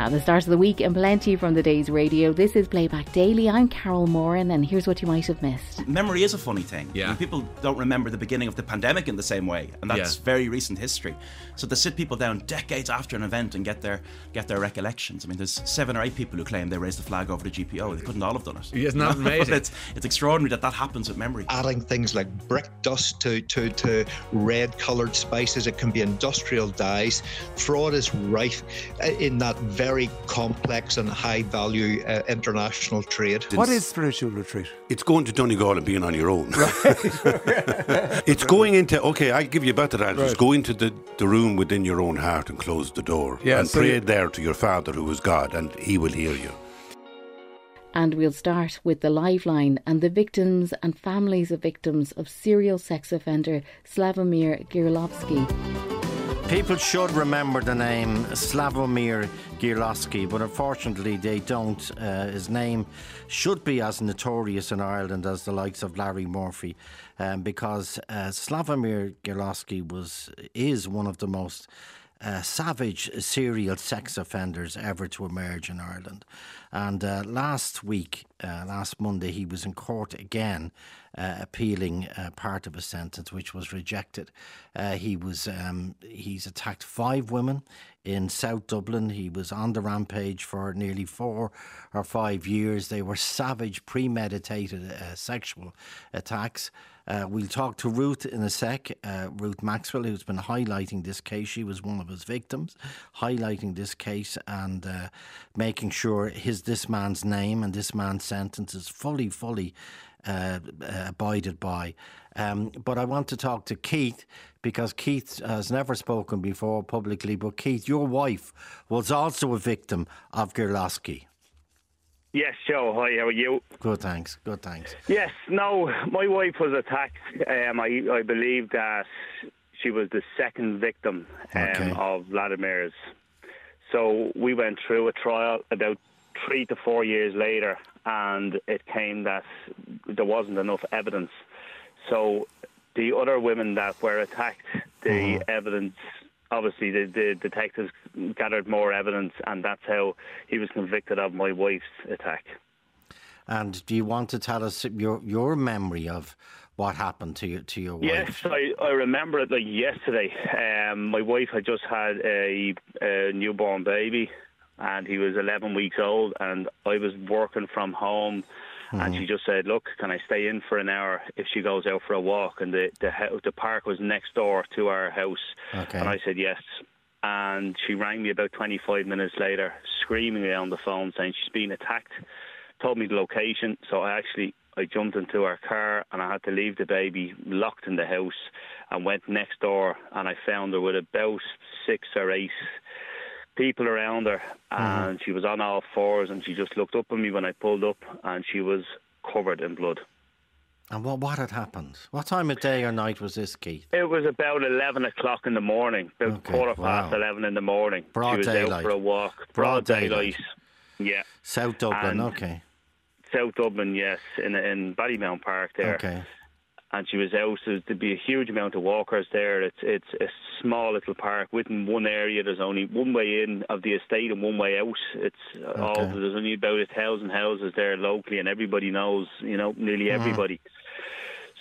And the start of the week and plenty from the day's radio. This is Playback Daily. I'm Carol Moran, and here's what you might have missed. Memory is a funny thing. Yeah. people don't remember the beginning of the pandemic in the same way, and that's Yeah. very recent history. So to sit people down decades after an event and get their get their recollections. I mean, there's seven or eight people who claim they raised the flag over the GPO. They couldn't all have done it. Isn't that amazing? it's it's extraordinary that that happens with memory. adding things like brick dust to, to, to red coloured spices. It can be industrial dyes. Fraud is rife uh, in that very complex and high value uh, international trade. What is spiritual retreat? It's going to Donegal and being on your own. it's going into, okay, I'll give you a better answer. It's Right. go into the, the room within your own heart and close the door. Yeah, and so pray you- there to your Father who is God, and He will hear you. And we'll start with the Liveline and the victims and families of victims of serial sex offender Slavomir Girlovsky. People should remember the name Slavomir Girlovsky, but unfortunately they don't. Uh, his name should be as notorious in Ireland as the likes of Larry Murphy, um, because uh, Slavomir Girlovsky was is one of the most uh, savage serial sex offenders ever to emerge in Ireland. And uh, last week, uh, last Monday, he was in court again, uh, appealing uh, part of his sentence, which was rejected. Uh, he was um, he's attacked five women in South Dublin. He was on the rampage for nearly four or five years. They were savage, premeditated uh, sexual attacks. Uh, we'll talk to Ruth in a sec, uh, Ruth Maxwell, who's been highlighting this case. She was one of his victims, highlighting this case and uh, making sure his this man's name and this man's sentence is fully, fully uh, abided by. Um, but I want to talk to Keith because Keith has never spoken before publicly. But Keith, your wife was also a victim of Gerlowski. Yes, Joe. Hi, how are you? Good, thanks. Good, thanks. Yes, no, my wife was attacked. Um, I, I believe that she was the second victim um, Okay. of Vladimir's. So we went through a trial about three to four years later, and it came that there wasn't enough evidence. So the other women that were attacked, the evidence, obviously the, the detectives gathered more evidence, and that's how he was convicted of my wife's attack. And do you want to tell us your your memory of what happened to your to your wife? Yes, I, I remember it like yesterday. Um, my wife had just had a, a newborn baby, and he was 11 weeks old, and I was working from home. And she mm-hmm. just said, "Look, can I stay in for an hour if she goes out for a walk?" And the the, the park was next door to our house, Okay. and I said yes. And she rang me about 25 minutes later, screaming on the phone, saying she's been attacked. Told me the location, so I actually I jumped into her car and I had to leave the baby locked in the house and went next door and I found her with about six or eight people around her mm-hmm. and she was on all fours and she just looked up at me when I pulled up and she was covered in blood. And what what had happened? What time of day or night was this, Keith? It was about 11 o'clock in the morning, about Okay, quarter past wow. 11 in the morning. Broad she was daylight. out for a walk. Broad Broad, daylight. daylight. Yeah. South Dublin. And- okay. South Dublin, yes, in in Ballymount Park there. Okay. And she was out. So there'd be a huge amount of walkers there. It's it's a small little park within one area. There's only one way in of the estate and one way out. It's uh, all there's only about a thousand houses there locally, and everybody knows, you know, nearly Mm-hmm. everybody.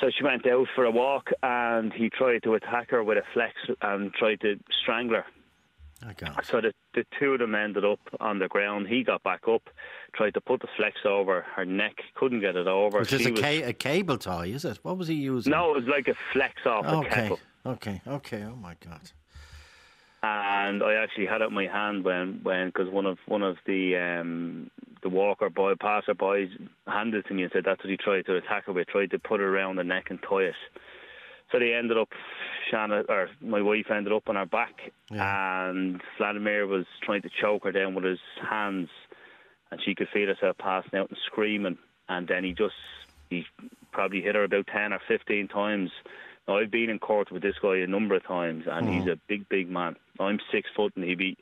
So she went out for a walk, and he tried to attack her with a flex and tried to strangle her. I got. it. So the, the two of them ended up on the ground. He got back up, tried to put the flex over her neck, couldn't get it over. Which is a, was- ca- a cable tie, is it? What was he using? no, it was like a flex off a Okay. kettle. Okay. Okay. Oh my God. and I actually had it in my hand when when because one of one of the um the walker boy passer boys handed it to me and said that's what he tried to attack her with tried to put her around the neck and tie it so they ended up Shanna or my wife ended up on her back and Vladimir was trying to choke her down with his hands and she could feel herself passing out and screaming and then he just he probably hit her about 10 or 15 times now, I've been in court with this guy a number of times, and he's mm-hmm. a big, big man. I'm six foot, and he'd be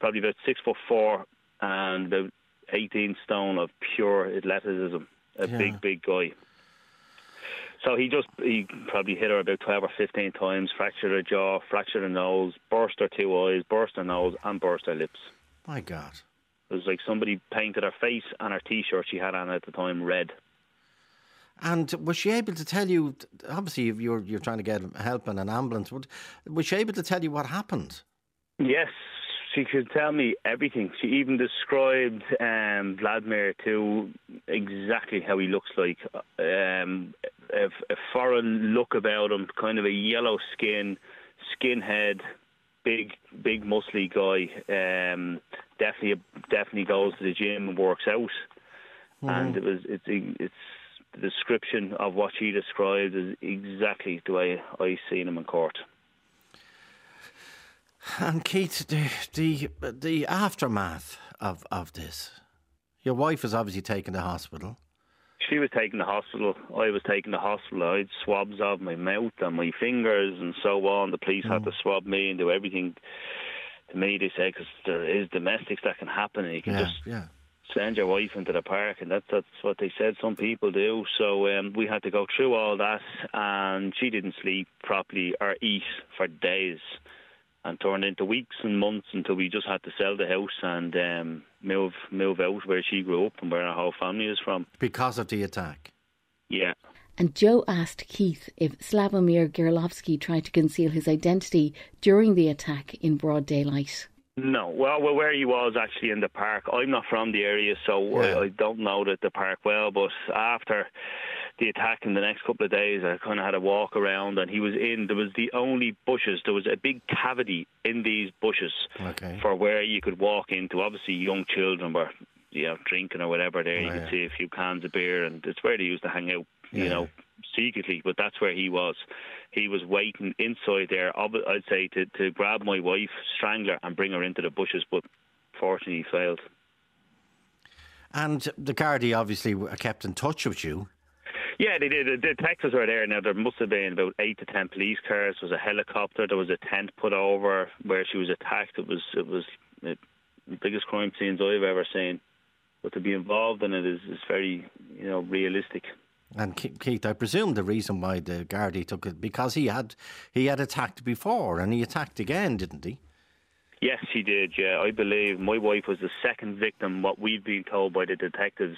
probably about six foot four and about 18 stone of pure athleticism. A Yeah. big, big guy. So he just he probably hit her about 12 or 15 times, fractured her jaw, fractured her nose, burst her two eyes, burst her nose, and burst her lips. My God. It was like somebody painted her face and her T-shirt she had on at the time red. And was she able to tell you? Obviously, you're you're trying to get help in an ambulance. But was she able to tell you what happened? Yes, she could tell me everything. She even described um, Vladimir to exactly how he looks like. Um, a, a, foreign look about him, kind of a yellow skin, skinhead, big, big muscly guy. Um, definitely, definitely goes to the gym and works out. Mm-hmm. And it was, it's, it's the description of what she described is exactly the way I seen him in court. And Keith, the the, the aftermath of, of this, your wife was obviously taken to hospital. She was taken to hospital. I was taken to hospital. I had swabs of my mouth and my fingers and so on. The police mm. had to swab me and do everything to me. They say because there is domestics that can happen, and you can yeah, just yeah send your wife into the park, and that's that's what they said. Some people do. So um, we had to go through all that, and she didn't sleep properly or eat for days, and turned into weeks and months until we just had to sell the house and um, move move out where she grew up and where our whole family is from because of the attack. Yeah. And Joe asked Keith if Slavomir Gerlovsky tried to conceal his identity during the attack in broad daylight. No, well, well, where he was actually in the park. I'm not from the area, so yeah. I, I don't know that the park well. But after the attack in the next couple of days, I kind of had a walk around, and he was in. There was the only bushes. There was a big cavity in these bushes okay. for where you could walk into. Obviously, young children were, you know, drinking or whatever. There, oh, you could yeah. see a few cans of beer, and it's where they used to hang out. You yeah. know, secretly, but that's where he was. He was waiting inside there, I'd say, to, to grab my wife, strangle her, and bring her into the bushes, but fortunately he failed. And the Gardaí obviously kept in touch with you. Yeah, they did. The detectives were there. Now there must have been about eight to ten police cars. There was a helicopter. There was a tent put over where she was attacked. It was it was the biggest crime scenes I've ever seen. But to be involved in it is, is very you know realistic. And Keith, I presume the reason why the Gardaí took it because he had he had attacked before and he attacked again, didn't he? Yes, he did. Yeah, I believe my wife was the second victim. What we've been told by the detectives,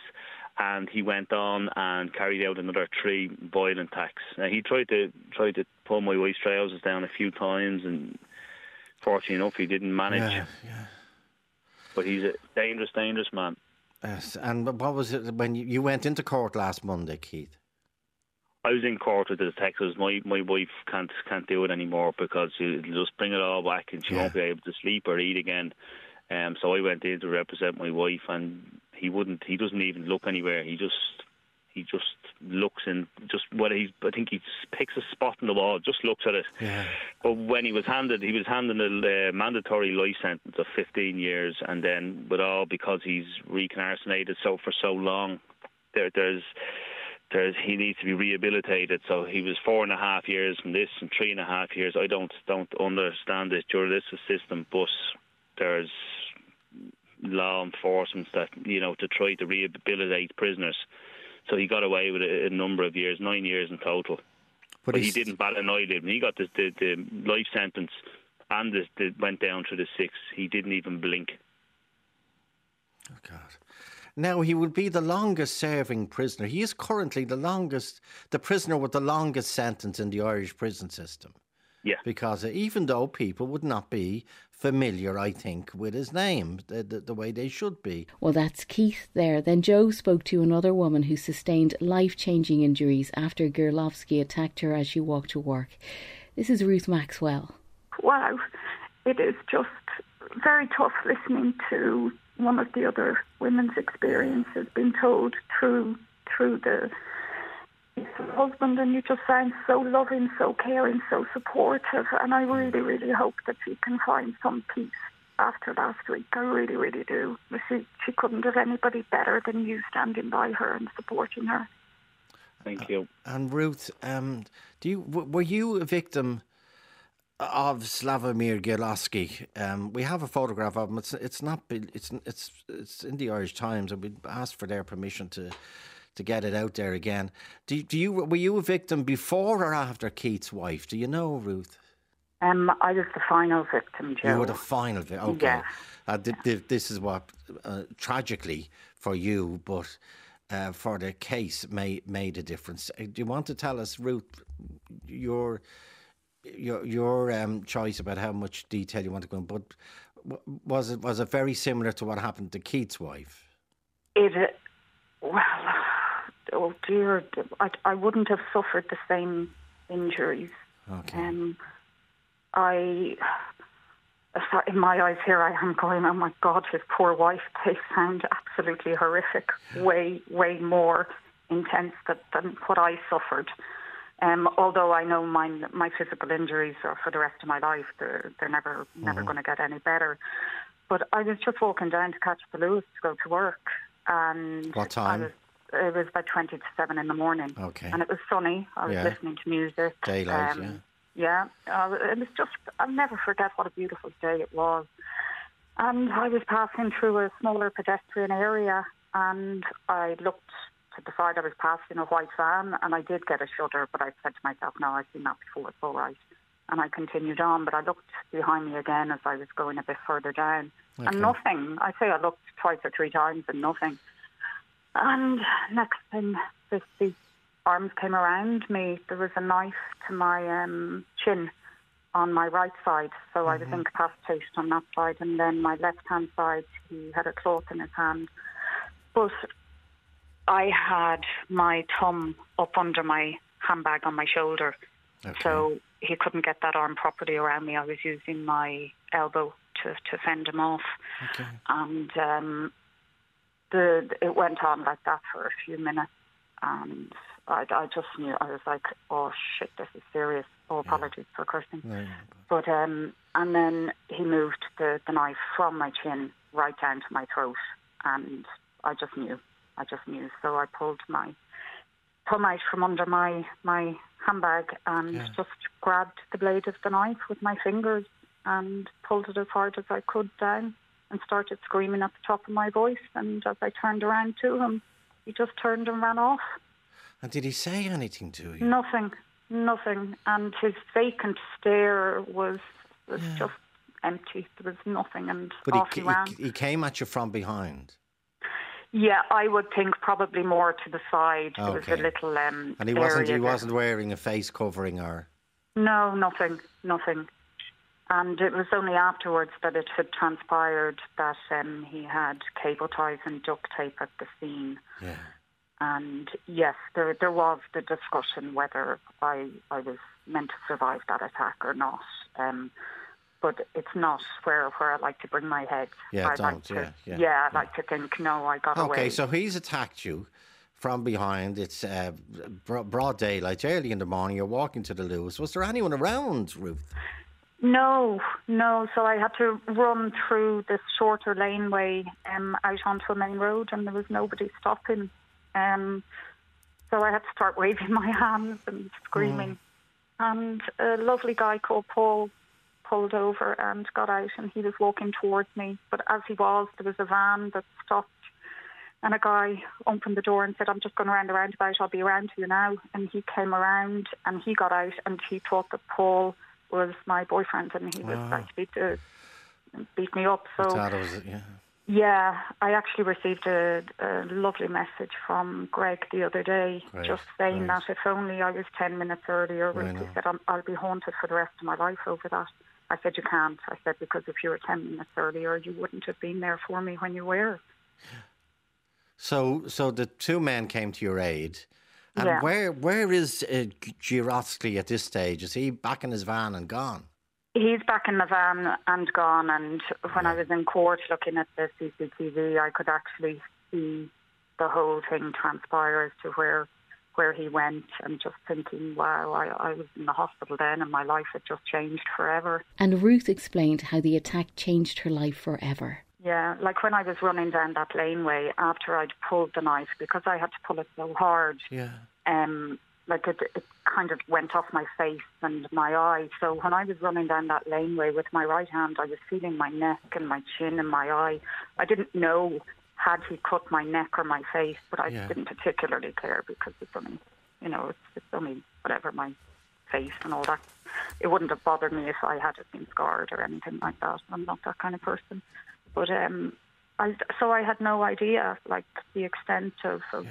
and he went on and carried out another three violent attacks. Now, he tried to tried to pull my wife's trousers down a few times, and fortunately enough, he didn't manage. Yeah, yeah. But he's a dangerous, dangerous man. Yes, and what was it when you went into court last Monday, Keith? I was in court with the detectives. My my wife can't can't do it anymore because she'll just bring it all back and she yeah. won't be able to sleep or eat again. Um, so I went in to represent my wife, and he wouldn't. He doesn't even look anywhere. He just he just looks and just whether he I think he picks a spot in the wall, just looks at it. Yeah. But when he was handed, he was handed a uh, mandatory life sentence of 15 years, and then with all because he's reincarnated so for so long, there there's there's he needs to be rehabilitated. So he was four and a half years from this and three and a half years. I don't don't understand this justice system, but there's law enforcement that you know to try to rehabilitate prisoners so he got away with a, a number of years, nine years in total. But, but he didn't bat an eyelid. When he got the, the, the life sentence and the, the, went down to the six, he didn't even blink. Oh, God. Now, he will be the longest serving prisoner. He is currently the longest, the prisoner with the longest sentence in the Irish prison system. Yeah. Because uh, even though people would not be familiar, I think, with his name, the, the, the, way they should be. Well, that's Keith there. Then Joe spoke to another woman who sustained life changing injuries after Gerlovsky attacked her as she walked to work. This is Ruth Maxwell. Wow. It is just very tough listening to one of the other women's experiences being told through through the husband and you just sound so loving, so caring, so supportive. And I really, really hope that she can find some peace after last week. I really, really do. She, she couldn't have anybody better than you standing by her and supporting her. Thank you. Uh, and Ruth, um, do you were you a victim of Slavomir Gerlovsky? Um, we have a photograph of him. It's it's not it's it's it's in the Irish Times, and we asked for their permission to to get it out there again. Do, do you were you a victim before or after Keith's wife? Do you know, Ruth? Um, I was the final victim, Joe. You were the final victim. Okay. Yeah. Uh, th- th- this is what uh, tragically for you, but uh, for the case made made a difference. Uh, Do you want to tell us, Ruth, your your your um, choice about how much detail you want to go in? But was it was it very similar to what happened to Keith's wife? It, uh, well, oh dear, I, I wouldn't have suffered the same injuries. Okay. Um, I, in my eyes here, I am going, oh my God, his poor wife, they sound absolutely horrific, way, way more intense than, than what I suffered. Um, although I know my my physical injuries are for the rest of my life, they're, they're never never going to get any better. But I was just walking down to catch the Luas to go to work, and What time? I was, it was about twenty to seven in the morning. Okay. and it was sunny. I was Yeah. listening to music. Daylight, um, yeah, uh, it was just, I'll never forget what a beautiful day it was. And I was passing through a smaller pedestrian area and I looked to the side I was passing a white van and I did get a shudder, but I said to myself, no, I've seen that before, it's all right. And I continued on, but I looked behind me again as I was going a bit further down. Okay. And nothing. I say I looked twice or three times and nothing. And next thing, the, the arms came around me. There was a knife to my um, chin on my right side, so I was incapacitated on that side. And then my left hand side, he had a cloth in his hand. But I had my thumb up under my handbag on my shoulder, so he couldn't get that arm properly around me. I was using my elbow to, to fend him off. Okay. And um, the it went on like that for a few minutes, and I, I just knew I was like, oh shit, this is serious. Oh, apologies for cursing. No, But um, and then he moved the, the knife from my chin right down to my throat, and I just knew. I just knew. So I pulled my thumb out from under my my handbag and Yeah. just grabbed the blade of the knife with my fingers and pulled it as hard as I could down and started screaming at the top of my voice. And as I turned around to him, he just turned and ran off. And did he say anything to you? Nothing, nothing. And his vacant stare was was just empty. There was nothing, and But off he, he, ran. he, came at you from behind. yeah, I would think probably more to the side. There was a little um, And he wasn't he there. wasn't wearing a face covering or No, nothing, nothing. And it was only afterwards that it had transpired that um, he had cable ties and duct tape at the scene. yeah. And yes, there there was the discussion whether I I was meant to survive that attack or not. Um, but it's not where where I like to bring my head. Yeah, I don't, like to, yeah, yeah, I like to think no, I got away. Okay, so he's attacked you from behind. It's uh, broad daylight, early in the morning. You're walking to the Luas. Was there anyone around, Ruth? No, no. So I had to run through this shorter laneway um, out onto a main road, and there was nobody stopping. Um, so I had to start waving my hands and screaming. And a lovely guy called Paul pulled over and got out, and he was walking towards me. But as he was, there was a van that stopped, and a guy opened the door and said, "I'm just going around the roundabout. I'll be around to you now." And he came around, and he got out, and he thought that Paul was my boyfriend, and he was ah. actually to beat me up. So it, yeah. yeah, I actually received a, a lovely message from Greg the other day, Great, just saying great. that if only I was 10 minutes earlier, I he said, I'm, I'll be haunted for the rest of my life over that. I said, You can't. I said, Because if you were 10 minutes earlier, you wouldn't have been there for me when you were. So, so the two men came to your aid. And Yeah. where where is uh, Girotsky at this stage? Is he back in his van and gone? He's back in the van and gone. And when I was in court looking at the CCTV, I could actually see the whole thing transpire as to where where he went, and just thinking, wow, I, I was in the hospital then, and my life had just changed forever. And Ruth explained how the attack changed her life forever. Yeah, like when I was running down that laneway after I'd pulled the knife because I had to pull it so hard. Yeah. um, like it, it kind of went off my face and my eye. So when I was running down that laneway with my right hand, I was feeling my neck and my chin and my eye. I didn't know had he cut my neck or my face, but I Yeah. didn't particularly care because it's only, you know, it's, it's only whatever my face and all that. It wouldn't have bothered me if I had been scarred or anything like that. I'm not that kind of person. But um, I, so I had no idea, like the extent of, of yeah.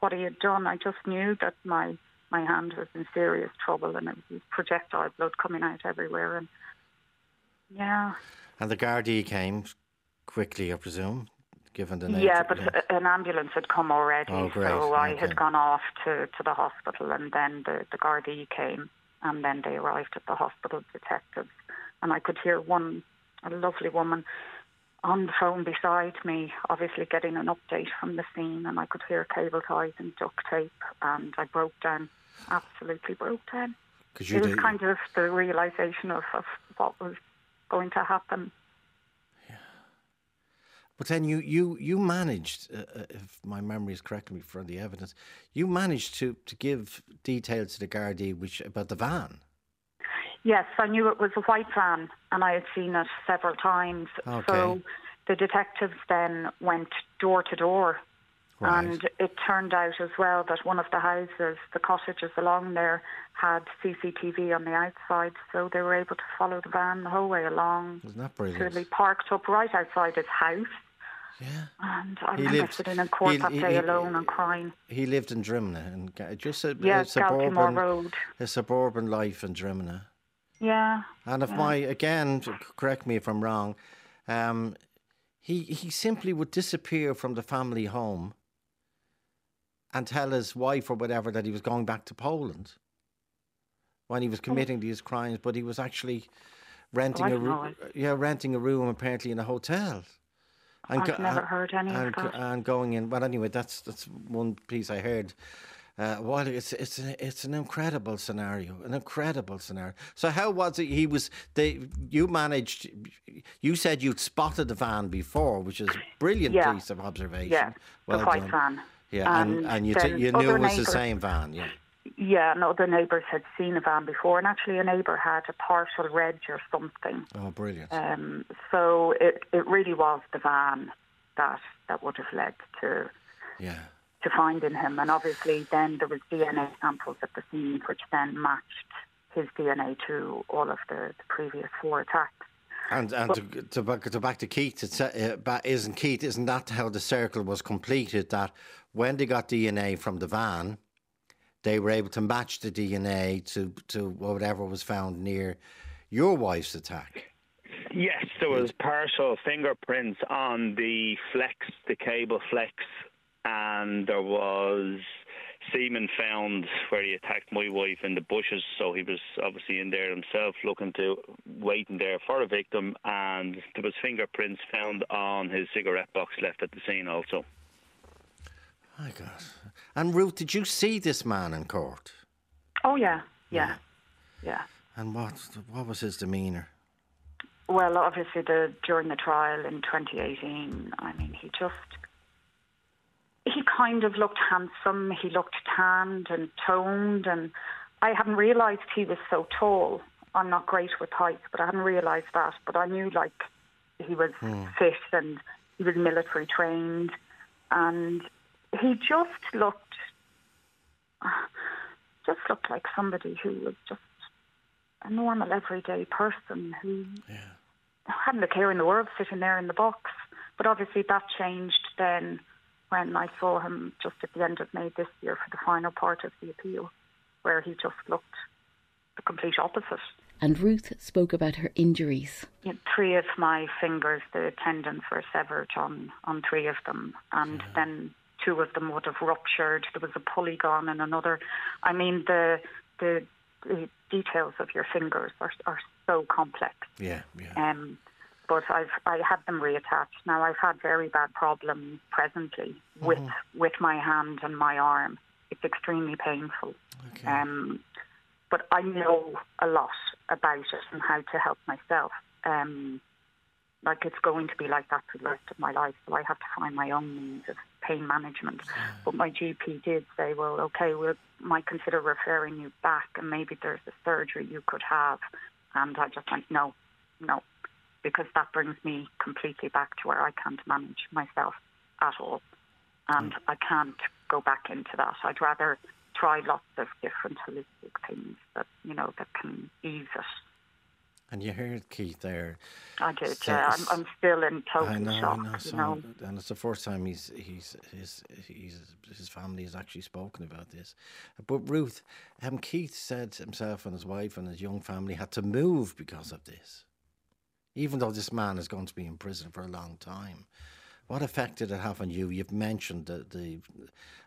what he had done. I just knew that my my hand was in serious trouble and it was projectile blood coming out everywhere. And yeah. And the Gardaí came quickly, I presume, given the Yeah, but yeah. an ambulance had come already, oh, so I had gone off to, to the hospital, and then the the Gardaí came, and then they arrived at the hospital, detectives, and I could hear one, a lovely woman on the phone beside me, obviously getting an update from the scene, and I could hear cable ties and duct tape, and I broke down, absolutely broke down. it was kind of the realization of, of what was going to happen. Yeah. But then you, you, you managed, uh, uh if my memory is correct me from the evidence, you managed to, to give details to the Gardaí which, about the van. Yes, I knew it was a white van and I had seen it several times. Okay. So the detectives then went door to door. Right. And it turned out as well that one of the houses, the cottages along there, had CCTV on the outside, so they were able to follow the van the whole way along. Wasn't that brilliant? They parked up right outside his house. Yeah. And I he remember lived, sitting in court he, that day he, alone and crying. He lived in Drimnagh, and just a, yeah, a suburban, Road. a suburban life in Drimnagh. Yeah. And if yeah. my again, correct me if I'm wrong, um, he he simply would disappear from the family home and tell his wife or whatever that he was going back to Poland when he was committing these crimes, but he was actually renting oh, a room. Yeah, renting a room apparently in a hotel. And I've go- never heard any and, of that. And going in, well, anyway, that's that's one piece I heard. Uh, well, it's it's it's an incredible scenario, an incredible scenario. So how was it? He was they. You managed. You said you'd spotted the van before, which is a brilliant yeah. piece of observation. Yeah, well the white done. van. Yeah, and, and, and you, t- you knew it was the same van. Yeah. Yeah, and other neighbours had seen a van before, and actually a neighbour had a partial reg or something. Oh, brilliant! Um, so it it really was the van that that would have led to yeah to find in him, and obviously then there was DNA samples at the scene, which then matched his DNA to all of the, the previous four attacks. And and but, to, to, back, to back to Keith, it's, uh, isn't Keith? Isn't that how the circle was completed? That when they got DNA from the van, they were able to match the DNA to, to whatever was found near your wife's attack. Yes, there was partial fingerprints on the flex, the cable flex, and there was semen found where he attacked my wife in the bushes. So he was obviously in there himself, looking to waiting there for a victim, and there was fingerprints found on his cigarette box left at the scene also. My God. And Ruth, did you see this man in court? Oh yeah, yeah, yeah. And what what was his demeanour? Well, obviously, the during the trial in 2018, I mean, he just he kind of looked handsome. He looked tanned and toned, and I hadn't realised he was so tall. I'm not great with height, but I hadn't realised that. But I knew like he was hmm. fit and he was military trained, and he just looked just looked like somebody who was just a normal everyday person who yeah. hadn't a care in the world sitting there in the box. But obviously that changed then when I saw him just at the end of May this year for the final part of the appeal, where he just looked the complete opposite. And Ruth spoke about her injuries. Yeah, three of my fingers, the tendons were severed on, on three of them, and yeah. then two of them would have ruptured. There was a polygon and another. I mean, the the, the details of your fingers are, are so complex. Yeah, yeah. Um, but I've I had them reattached. Now I've had very bad problems presently mm-hmm. with with my hand and my arm. It's extremely painful. Okay. Um, but I know a lot about it and how to help myself. Um, like it's going to be like that for the rest of my life, so I have to find my own means of pain management. But my GP did say, well, okay, we might consider referring you back, and maybe there's a surgery you could have. And I just went, no, no, because that brings me completely back to where I can't manage myself at all. And mm. I can't go back into that. I'd rather try lots of different holistic things that you know that can ease it. And you heard Keith there. I did, yeah. I'm, I'm still in total I know, shock. I know, you know. and it's the first time he's he's his he's his family has actually spoken about this. But Ruth, um, Keith said himself and his wife and his young family had to move because of this, even though this man is going to be in prison for a long time. What effect did it have on you? You've mentioned the, the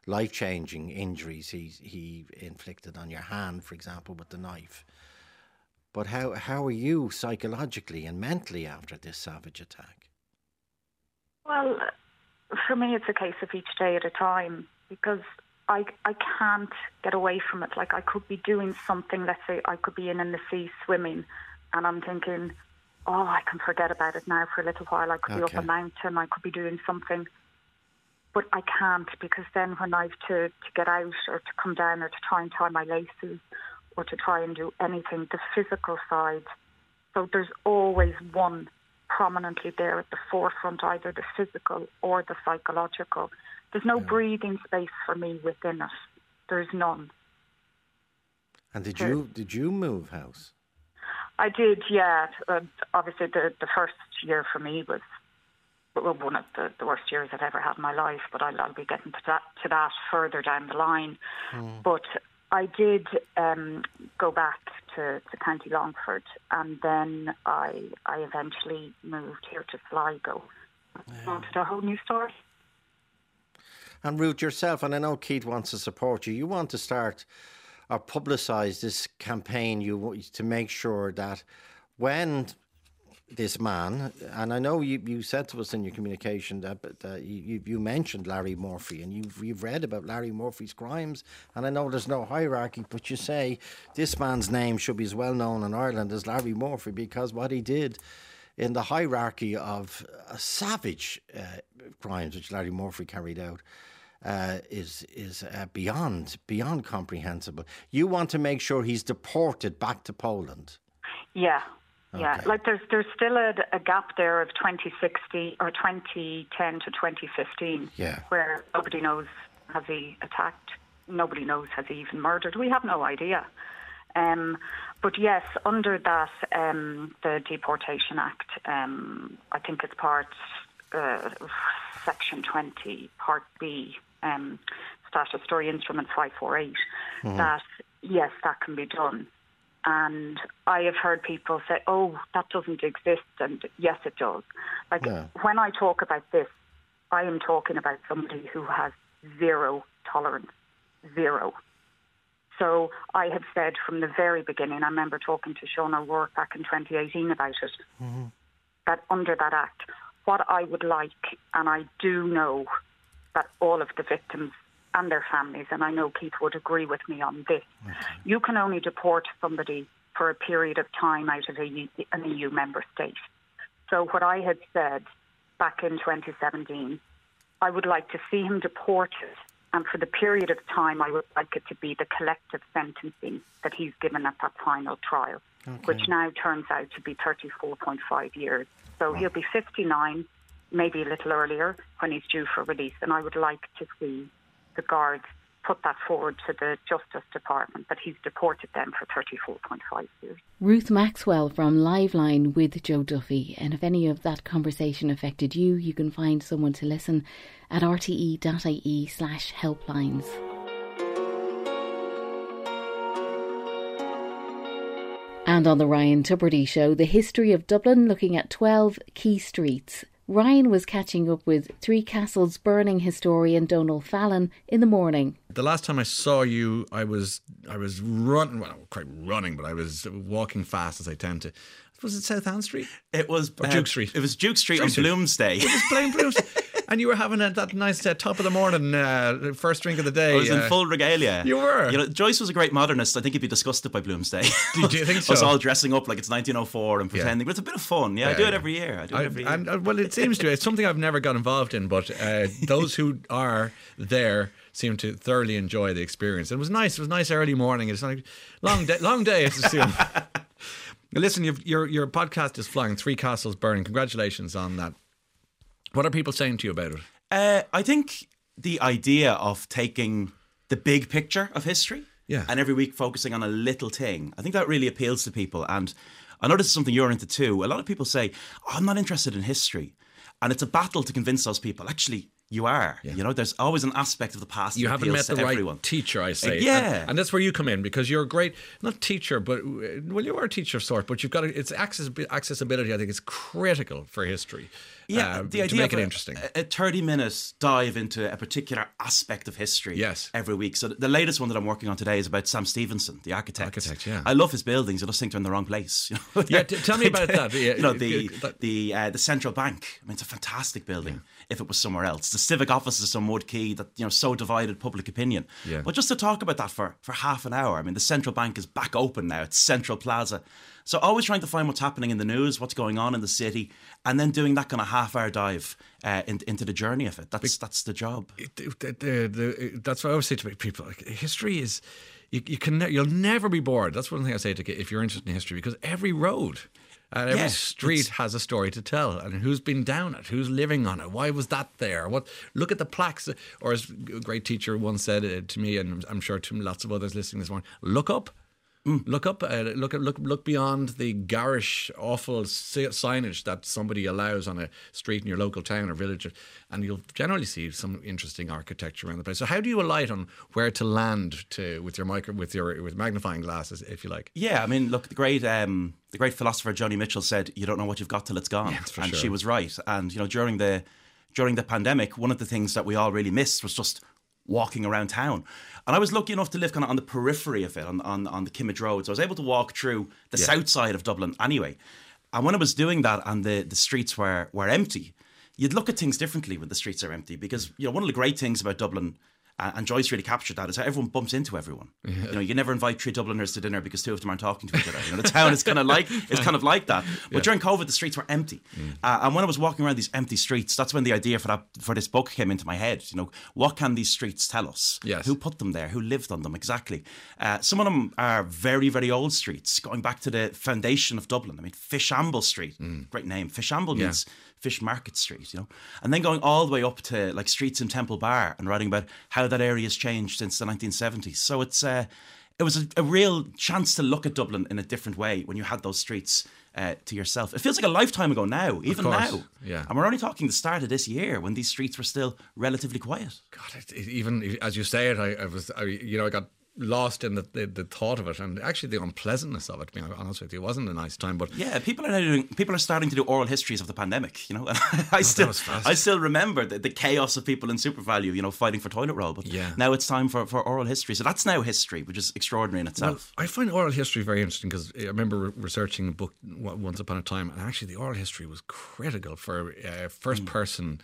life changing injuries he he inflicted on your hand, for example, with the knife. But how how are you psychologically and mentally after this savage attack? Well, for me, it's a case of each day at a time because I I can't get away from it. Like I could be doing something. Let's say I could be in in the sea swimming, and I'm thinking, oh, I can forget about it now for a little while. I could be up a mountain. I could be doing something. But I can't because then when I've to, to get out or to come down or to try and tie my laces or to try and do anything, the physical side. So there's always one prominently there at the forefront, either the physical or the psychological. There's no breathing space for me within it. There's none. And did you did you move house? I did, yeah. Uh, obviously, the the first year for me was one of the, the worst years I've ever had in my life. But I'll, I'll be getting to that to that further down the line. But I did um, go back to, to County Longford, and then I I eventually moved here to Sligo. Wanted a whole new story. And Ruth yourself, and I know Keith wants to support you. You want to start or publicise this campaign. You to make sure that when this man, and I know you, you said to us in your communication that, that you, you- mentioned Larry Murphy and you've, you've read about Larry Murphy's crimes, and I know there's no hierarchy, but you say this man's name should be as well known in Ireland as Larry Murphy because what he did in the hierarchy of uh, savage uh, crimes which Larry Murphy carried out uh, is is uh, beyond beyond comprehensible. You want to make sure he's deported back to Poland. Yeah. Yeah, like there's there's still a, a gap there of 2060 or 2010 to 2015, Yeah. where nobody knows has he attacked, nobody knows has he even murdered. We have no idea. Um, but yes, under that, um, the Deportation Act, um, I think it's part uh, section 20, part B, um, statutory instrument 548, that yes, that can be done. And I have heard people say, oh, that doesn't exist. And yes, it does. Like Yeah. when I talk about this, I am talking about somebody who has zero tolerance, zero. So I have said from the very beginning, I remember talking to Sean O'Rourke back in 2018 about it, that under that act, what I would like, and I do know that all of the victims and their families, and I know Keith would agree with me on this, you can only deport somebody for a period of time out of a, an EU member state. So what I had said back in 2017, I would like to see him deported, and for the period of time, I would like it to be the collective sentencing that he's given at that final trial, which now turns out to be 34.5 years. So he'll be 59, maybe a little earlier, when he's due for release, and I would like to see the guards put that forward to the Justice Department that he's deported them for 34.5 years. Ruth Maxwell from Liveline with Joe Duffy. And if any of that conversation affected you, you can find someone to listen at rte.ie slash helplines. And on the Ryan Tubridy show, the history of Dublin looking at 12 key streets. Ryan was catching up with Three Castles burning historian Donal Fallon in the morning. The last time I saw you, I was I was running, well, not quite running, but I was walking fast as I tend to. Was it South Ann Street? It was Or uh, Duke Street. It was Duke Street Duke on Street. Bloomsday. It was plain blues. and you were having a, that nice uh, top of the morning, uh, first drink of the day. I was in uh, full regalia. You were? You know, Joyce was a great modernist. I think he'd be disgusted by Bloomsday. Did you think I was all dressing up like it's 1904 and pretending, but it's a bit of fun. Yeah, I Yeah, do it every year. I do it every year. and, uh, well, it seems to. It's something I've never got involved in, but uh, those who are there seem to thoroughly enjoy the experience. It was nice. It was nice early morning. It's like long day. Long day. I assume. Listen, you've, your your podcast is flying. Three castles burning. Congratulations on that. What are people saying to you about it? Uh, I think the idea of taking the big picture of history. Yeah. And every week focusing on a little thing. I think that really appeals to people. And I know this is something you're into too. A lot of people say, oh, I'm not interested in history. And it's a battle to convince those people. Actually, you are. You know, there's always an aspect of the past. You that haven't met appeals the to right everyone. teacher, I say. Uh, yeah. and, and that's where you come in because you're a great, not teacher, but uh, well, you are a teacher of sort. But you've got to, it's access, accessibility. I think is critical for history. Yeah, uh, the idea to make of it a, interesting. A, a thirty-minute dive into a particular aspect of history. Yes. every week. So the latest one that I'm working on today is about Sam Stephenson, the architect. Architect, yeah. I love his buildings. I just think they're in the wrong place. Yeah, t- tell me about that. Yeah, you know the that- the uh, the central bank. I mean, it's a fantastic building. If it was somewhere else, the civic offices on Wood Quay that you know so divided public opinion. Yeah. But just to talk about that for for half an hour. I mean, the central bank is back open now. It's Central Plaza. So always trying to find what's happening in the news, what's going on in the city, and then doing that kind of half hour dive uh, in, into the journey of it. That's that's the job. the, the, the, that's what I always say to people. Like, history is, you, you can, you'll never be bored. That's one thing I say to if you're interested in history because every road and every Yeah, street has a story to tell, and who's been down it, who's living on it, why was that there? What? Look at the plaques. Or as a great teacher once said uh, to me, and I'm sure to lots of others listening this morning, look up. Look up, uh, look look look beyond the garish, awful signage that somebody allows on a street in your local town or village, and you'll generally see some interesting architecture around the place. So, how do you alight on where to land to with your micro with your with magnifying glasses, if you like? Yeah, I mean, look, the great um, the great philosopher Joni Mitchell said, "You don't know what you've got till it's gone," for and sure. she was right. And you know, during the during the pandemic, one of the things that we all really missed was just walking around town. And I was lucky enough to live kind of on the periphery of it, on on, on the Kimmage Road, so I was able to walk through the Yeah. south side of Dublin anyway. And when I was doing that, and the the streets were were empty, you'd look at things differently when the streets are empty because you know one of the great things about Dublin. And Joyce really captured that is how everyone bumps into everyone. You know, you never invite three Dubliners to dinner because two of them aren't talking to each other. You know, the town is kind of like it's kind of like that. But during COVID, the streets were empty, Mm. uh, and when I was walking around these empty streets, that's when the idea for that for this book came into my head. You know, what can these streets tell us? Yes. Who put them there? Who lived on them exactly? Uh, some of them are very, very old streets, going back to the foundation of Dublin. I mean, Fishamble Street, great name. Fishamble Mm. Yeah. means Fish Market Street, you know, and then going all the way up to like streets in Temple Bar and writing about how that area has changed since the 1970s. So it's uh, it was a, a real chance to look at Dublin in a different way when you had those streets uh, to yourself. It feels like a lifetime ago now, even now. yeah. and we're only talking the start of this year when these streets were still relatively quiet. God, it, it, even as you say it, I, I was, I, you know, I got lost in the, the, the thought of it and actually the unpleasantness of it. Being honest with you, it wasn't a nice time, but Yeah, people are now doing. People are starting to do oral histories of the pandemic. You know, and I still, was fast. I still remember the, the chaos of people in SuperValu. You know, fighting for toilet roll. But Yeah. now it's time for, for oral history. So that's now history, which is extraordinary in itself. I find oral history very interesting because I remember re- researching a book once upon a time, and actually the oral history was critical for uh, first person.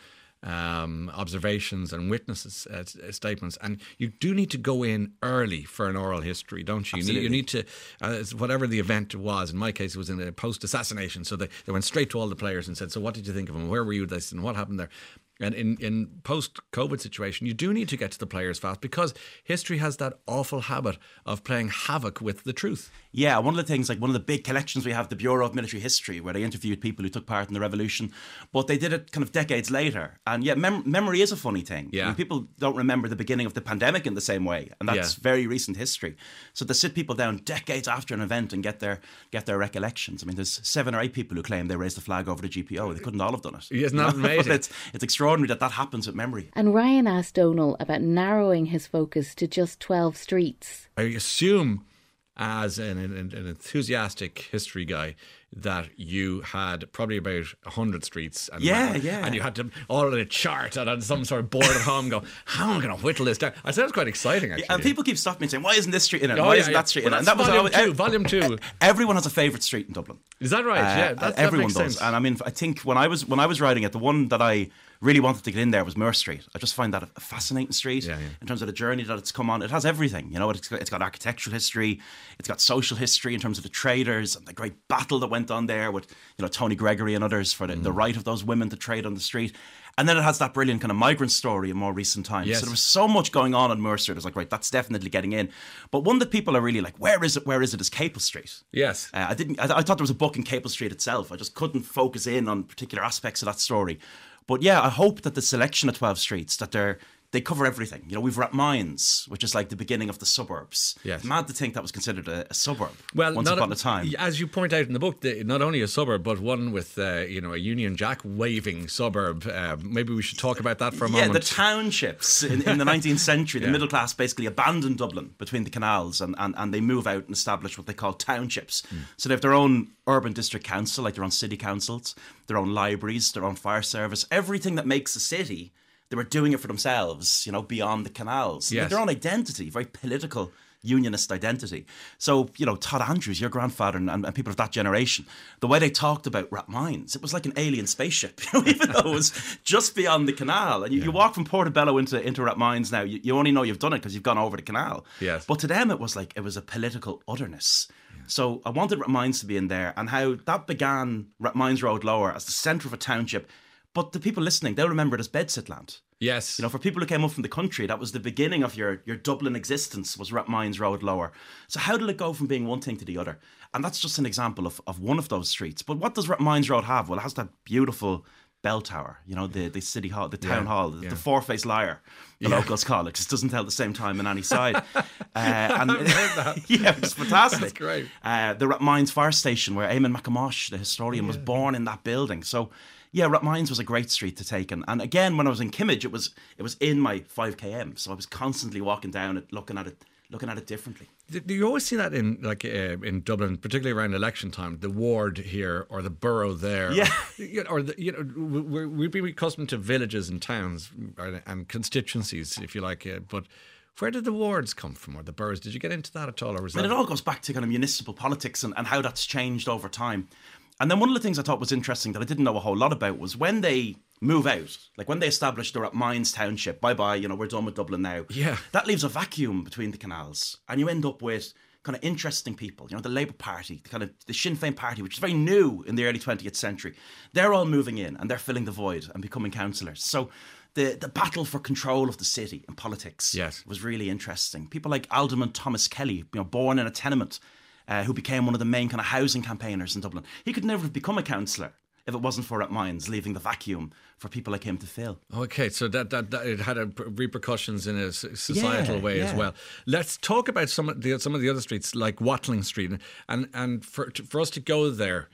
Um, observations and witnesses uh, uh, statements, and you do need to go in early for an oral history, don't you? You need, you need to, uh, whatever the event was. In my case, it was in a post assassination, so they, they went straight to all the players and said, "So, what did you think of him? Where were you? This and what happened there?" And in in post COVID situation, you do need to get to the players fast because history has that awful habit of playing havoc with the truth. Yeah, one of the things, like one of the big collections we have, the Bureau of Military History, where they interviewed people who took part in the revolution, but they did it kind of decades later. And yeah, mem- memory is a funny thing. Yeah. I mean, people don't remember the beginning of the pandemic in the same way, and that's Yeah. very recent history. So to sit people down decades after an event and get their get their recollections. I mean, there's seven or eight people who claim they raised the flag over the GPO. They couldn't all have done it. Isn't that amazing? it's it's extraordinary that that happens with memory. And Ryan asked Donal about narrowing his focus to just 12 streets. I assume, as an, an, an enthusiastic history guy, that you had probably about hundred streets. And Yeah, yeah. And you had to all in a chart and on some sort of board at home go, how am I going to whittle this down? I said it was quite exciting actually. And people keep stopping me and saying, "Why isn't this street in it? Oh, Why yeah, isn't yeah. that street Well, in it?" And that's that was volume always- two, volume two. Everyone has a favourite street in Dublin. Is that right? Uh, yeah, that, that everyone makes does. sense. And I mean, I think when I was when I was writing it, the one that I really wanted to get in there was Moore Street. I just find that a fascinating street Yeah, yeah. in terms of the journey that it's come on. It has everything, you know. It's got, it's got architectural history, it's got social history in terms of the traders and the great battle that went on there with you know Tony Gregory and others for the, the Mm. right of those women to trade on the street. And then it has that brilliant kind of migrant story in more recent times. Yes. So there was so much going on in Moore Street. I was like, right, that's definitely getting in. But one that people are really like, where is it? Where is it? Is Capel Street. yes. Uh, I didn't. I, I thought there was a book in Capel Street itself. I just couldn't focus in on particular aspects of that story. But yeah, I hope that the selection of twelve streets that they're they cover everything. You know, we've Rathmines, which is like the beginning of the suburbs. Yes. Mad to think that was considered a, a suburb Well, once not upon a time. as you point out in the book, the, not only a suburb, but one with uh, you know a Union Jack waving suburb. Uh, maybe we should talk about that for a Yeah, moment. Yeah, the townships in, in the 19th century, the middle class basically abandoned Dublin between the canals and, and, and they move out and establish what they call townships. Hmm. So they have their own urban district council, like their own city councils, their own libraries, their own fire service, everything that makes a city. They were doing it for themselves, you know, beyond the canals. Yes. their own identity, very political unionist identity. So, you know, Todd Andrews, your grandfather and, and, people of that generation, the way they talked about Rathmines, it was like an alien spaceship, you know, even though it was just beyond the canal. And you, you walk from Portobello into, into Rathmines now, you, you only know you've done it because you've gone over the canal. Yes. But to them, it was like, it was a political otherness. So I wanted Rathmines to be in there and how that began Rathmines Road Lower as the centre of a township. But the people listening, they'll remember it as Bedsit land. yes, You know, for people who came up from the country, that was the beginning of your your Dublin existence was Rathmines Road Lower. So how did it go from being one thing to the other? And that's just an example of, of one of those streets. But what does Rathmines Road have? Well, it has that beautiful bell tower, you know, the, the city hall, the town Yeah, hall, the, yeah. the four-faced liar, the locals call it, 'cause it doesn't tell the same time on any side. uh, and yeah, it's fantastic. That's great. Uh, the Rathmines Fire Station, where Eamon Mac Thomáis, the historian, was born in that building. So, yeah, Rathmines was a great street to take. And, and again, when I was in Kimmage, it was it was in my 5km. So I was constantly walking down it, looking at it, looking at it differently. You always see that in like uh, in Dublin, particularly around election time? The ward here or the borough there, Yeah. or, you know, or the, you know, we're, we've been accustomed to villages and towns and constituencies, if you like. Uh, but where did the wards come from, or the boroughs? Did you get into that at all, or was And that it all goes back to kind of municipal politics and, and how that's changed over time. And then one of the things I thought was interesting that I didn't know a whole lot about was when they move out, like when they establish the Rathmines Township, bye bye, you know, we're done with Dublin now. Yeah. That leaves a vacuum between the canals. And you end up with kind of interesting people, you know, the Labour Party, the kind of the Sinn Féin Party, which is very new in the early 20th century. They're all moving in and they're filling the void and becoming councillors. So the, the battle for control of the city and politics Yes. was really interesting. People like Alderman Thomas Kelly, you know, born in a tenement, uh, who became one of the main kind of housing campaigners in Dublin. He could never have become a councillor if it wasn't for Rathmines leaving the vacuum for people like him to fill. Okay, so that, that, that it had a repercussions in a societal Yeah, way as well. Let's talk about some of the some of the other streets like Watling Street, and and for for us to go there.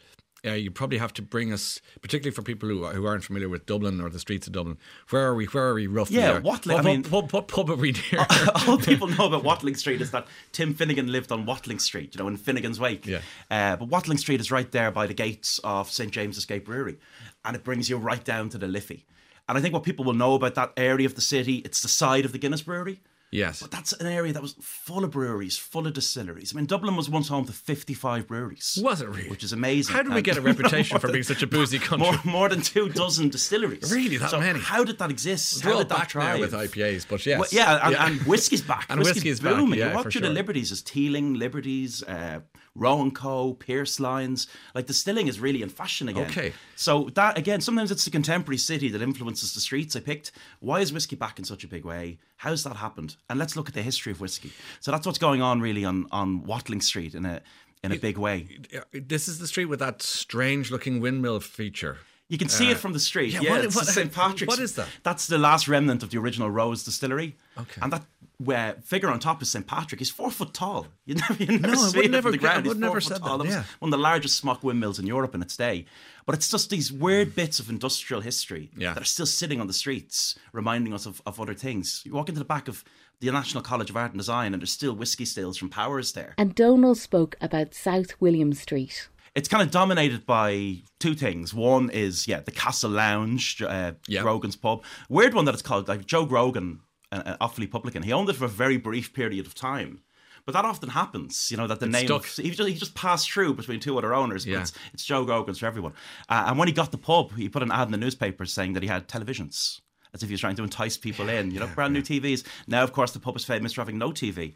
Uh, you probably have to bring us, particularly for people who, who aren't familiar with Dublin or the streets of Dublin. Where are we? Where are we roughly? Yeah. Watling, What, I mean- what, what, pub are we near? All people know about Watling Street is that Tim Finnegan lived on Watling Street, you know, in Finnegan's Wake. Yeah. Uh, but Watling Street is right there by the gates of St James's Gate Brewery, and it brings you right down to the Liffey. And I think what people will know about that area of the city, it's the side of the Guinness Brewery. Yes. But that's an area that was full of breweries, full of distilleries. I mean, Dublin was once home to 55 breweries. Was it really? Which is amazing. How did we And- get a reputation for being such a boozy country? More, more than two dozen distilleries. Really, that so many? How did that exist? We're How all did that back now with IPAs, but yes. Well, yeah, and, and whiskey's back. And whiskey's, whiskey's back, booming. yeah, you walk for through the. Liberties, as Teeling, Liberties, uh, Roe & Co, Pearse Lyons. Like distilling is really in fashion again. Okay. So that again, sometimes it's the contemporary city that influences the streets. I picked. Why is whiskey back in such a big way? How's that happened? And let's look at the history of whiskey. So that's what's going on really on on Watling Street in a in a big way. This is the street with that strange looking windmill feature. You can see it from the street. yeah, Yeah, what- it's what- St Patrick's. what is that? That's the last remnant of the original Roe's Distillery. Okay. And that uh, figure on top is St Patrick. He's four foot tall. You never, you never No, I see would it never from the get- I ground. He's four never foot said tall. that, was yeah. one of the largest smock windmills in Europe in its day. But it's just these weird bits of industrial history Yeah. that are still sitting on the streets, reminding us of, of other things. You walk into the back of the National College of Art and Design, and there's still whiskey stills from Powers there. And Donal spoke about South William Street. It's kind of dominated by two things. One is yeah, the Castle Lounge, uh, Yeah. Grogan's pub. Weird one that it's called. Like Joe Grogan, an an awfully publican. He owned it for a very brief period of time. But that often happens, you know, that the name stuck. of, he, just, he just passed through between two other owners. But Yeah. it's, it's Joe Grogan's for everyone. Uh, and when he got the pub, he put an ad in the newspaper saying that he had televisions, as if he was trying to entice people in. You know, brand new TVs. Now, of course, the pub is famous for having no TV.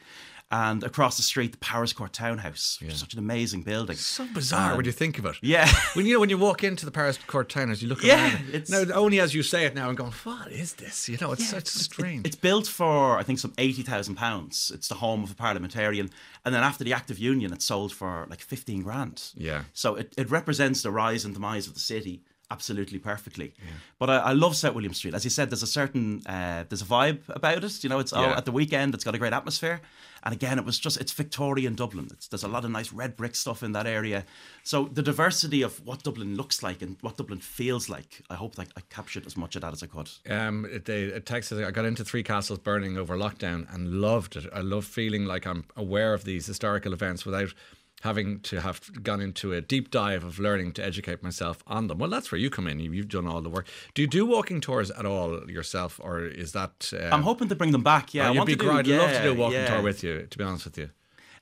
And across the street, the Powerscourt Townhouse, which is such an amazing building. So bizarre when you think of it. Yeah. When you know when you walk into the Powerscourt Townhouse, you look Yeah, around. it's- now only as you say it now, I'm going, what is this? You know, it's such strange. It's built for I think some eighty thousand pounds. It's the home of a parliamentarian, and then after the Act of Union, it sold for like fifteen grand. Yeah. So it, it represents the rise and demise of the city absolutely perfectly. But I, I love South William Street. As you said, there's a certain uh, there's a vibe about it. You know, it's all Yeah. at the weekend. It's got a great atmosphere. And again, it was just it's Victorian Dublin. It's, there's a lot of nice red brick stuff in that area. So the diversity of what Dublin looks like and what Dublin feels like, I hope that I captured as much of that as I could. Um, they it texted. I got into Three Castles Burning over lockdown and loved it. I love feeling like I'm aware of these historical events without having to have gone into a deep dive of learning to educate myself on them. Well, that's where you come in. You- You've done all the work. Do you do walking tours at all yourself, or is that? Uh, I'm hoping to bring them back. Yeah, I want to do. I'd love to do a walking yeah. tour with you. To be honest with you.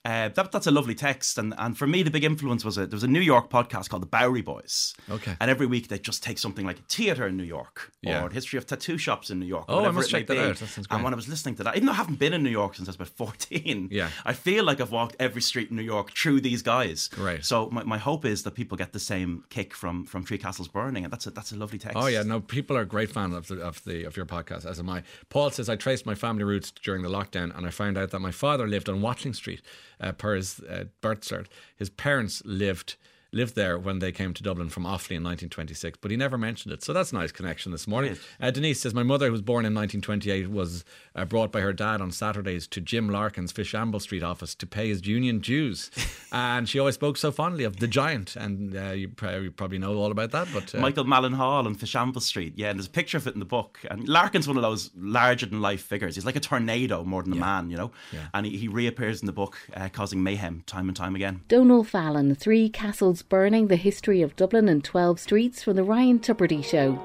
Uh, that, that's a lovely text, and, and for me, the big influence was a, there was a New York podcast called the Bowery Boys. Okay. and every week they just take something like a theatre in New York Yeah. or history of tattoo shops in New York. Oh, I must check that be. out. That sounds great. And when I was listening to that, even though I haven't been in New York since I was about fourteen, Yeah. I feel like I've walked every street in New York through these guys. Right. So my, my hope is that people get the same kick from from Three Castles Burning, and that's a that's a lovely text. Oh yeah, no, people are a great fan of the of the of your podcast, as am I. Paul says I traced my family roots during the lockdown, and I found out that my father lived on Watling Street, uh, per his uh, birth cert. His parents lived lived there when they came to Dublin from Offaly in 1926, but he never mentioned it. So that's a nice connection this morning. Uh, Denise says my mother, who was born in 1928, was uh, brought by her dad on Saturdays to Jim Larkin's Fishamble Street office to pay his union dues, and she always spoke so fondly of the Giant, and uh, you, probably, you probably know all about that. But uh, Michael Mallon Hall on Fishamble Street. Yeah, and there's a picture of it in the book. And Larkin's one of those larger than life figures. He's like a tornado more than a man, you know? And he, he reappears in the book, uh, causing mayhem time and time again. Donal Fallon, Three Castles Burning, the history of Dublin and 12 streets from the Ryan Tubridy Show.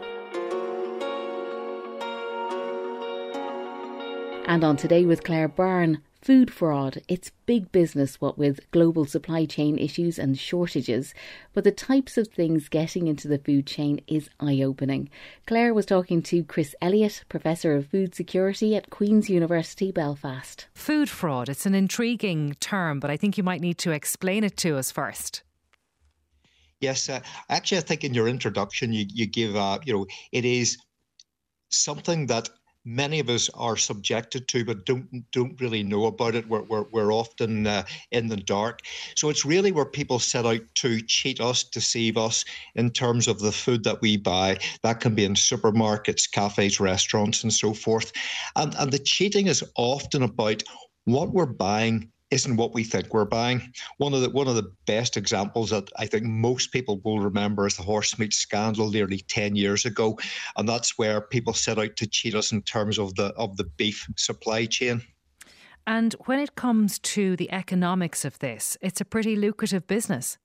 And on Today with Claire Byrne, food fraud. It's big business, what with global supply chain issues and shortages. But the types of things getting into the food chain is eye opening. Claire was talking to Chris Elliott, Professor of Food Security at Queen's University Belfast. Food fraud, it's an intriguing term, but I think you might need to explain it to us first. Yes, uh, actually, I think in your introduction, you you give uh, you know it is something that many of us are subjected to, but don't don't really know about it. We're we're, we're often uh, in the dark. So it's really where people set out to cheat us, deceive us in terms of the food that we buy. That can be in supermarkets, cafes, restaurants, and so forth. And and the cheating is often about what we're buying isn't what we think we're buying. One of the one of the best examples that I think most people will remember is the horse meat scandal nearly ten years ago, and that's where people set out to cheat us in terms of the of the beef supply chain. And when it comes to the economics of this, it's a pretty lucrative business.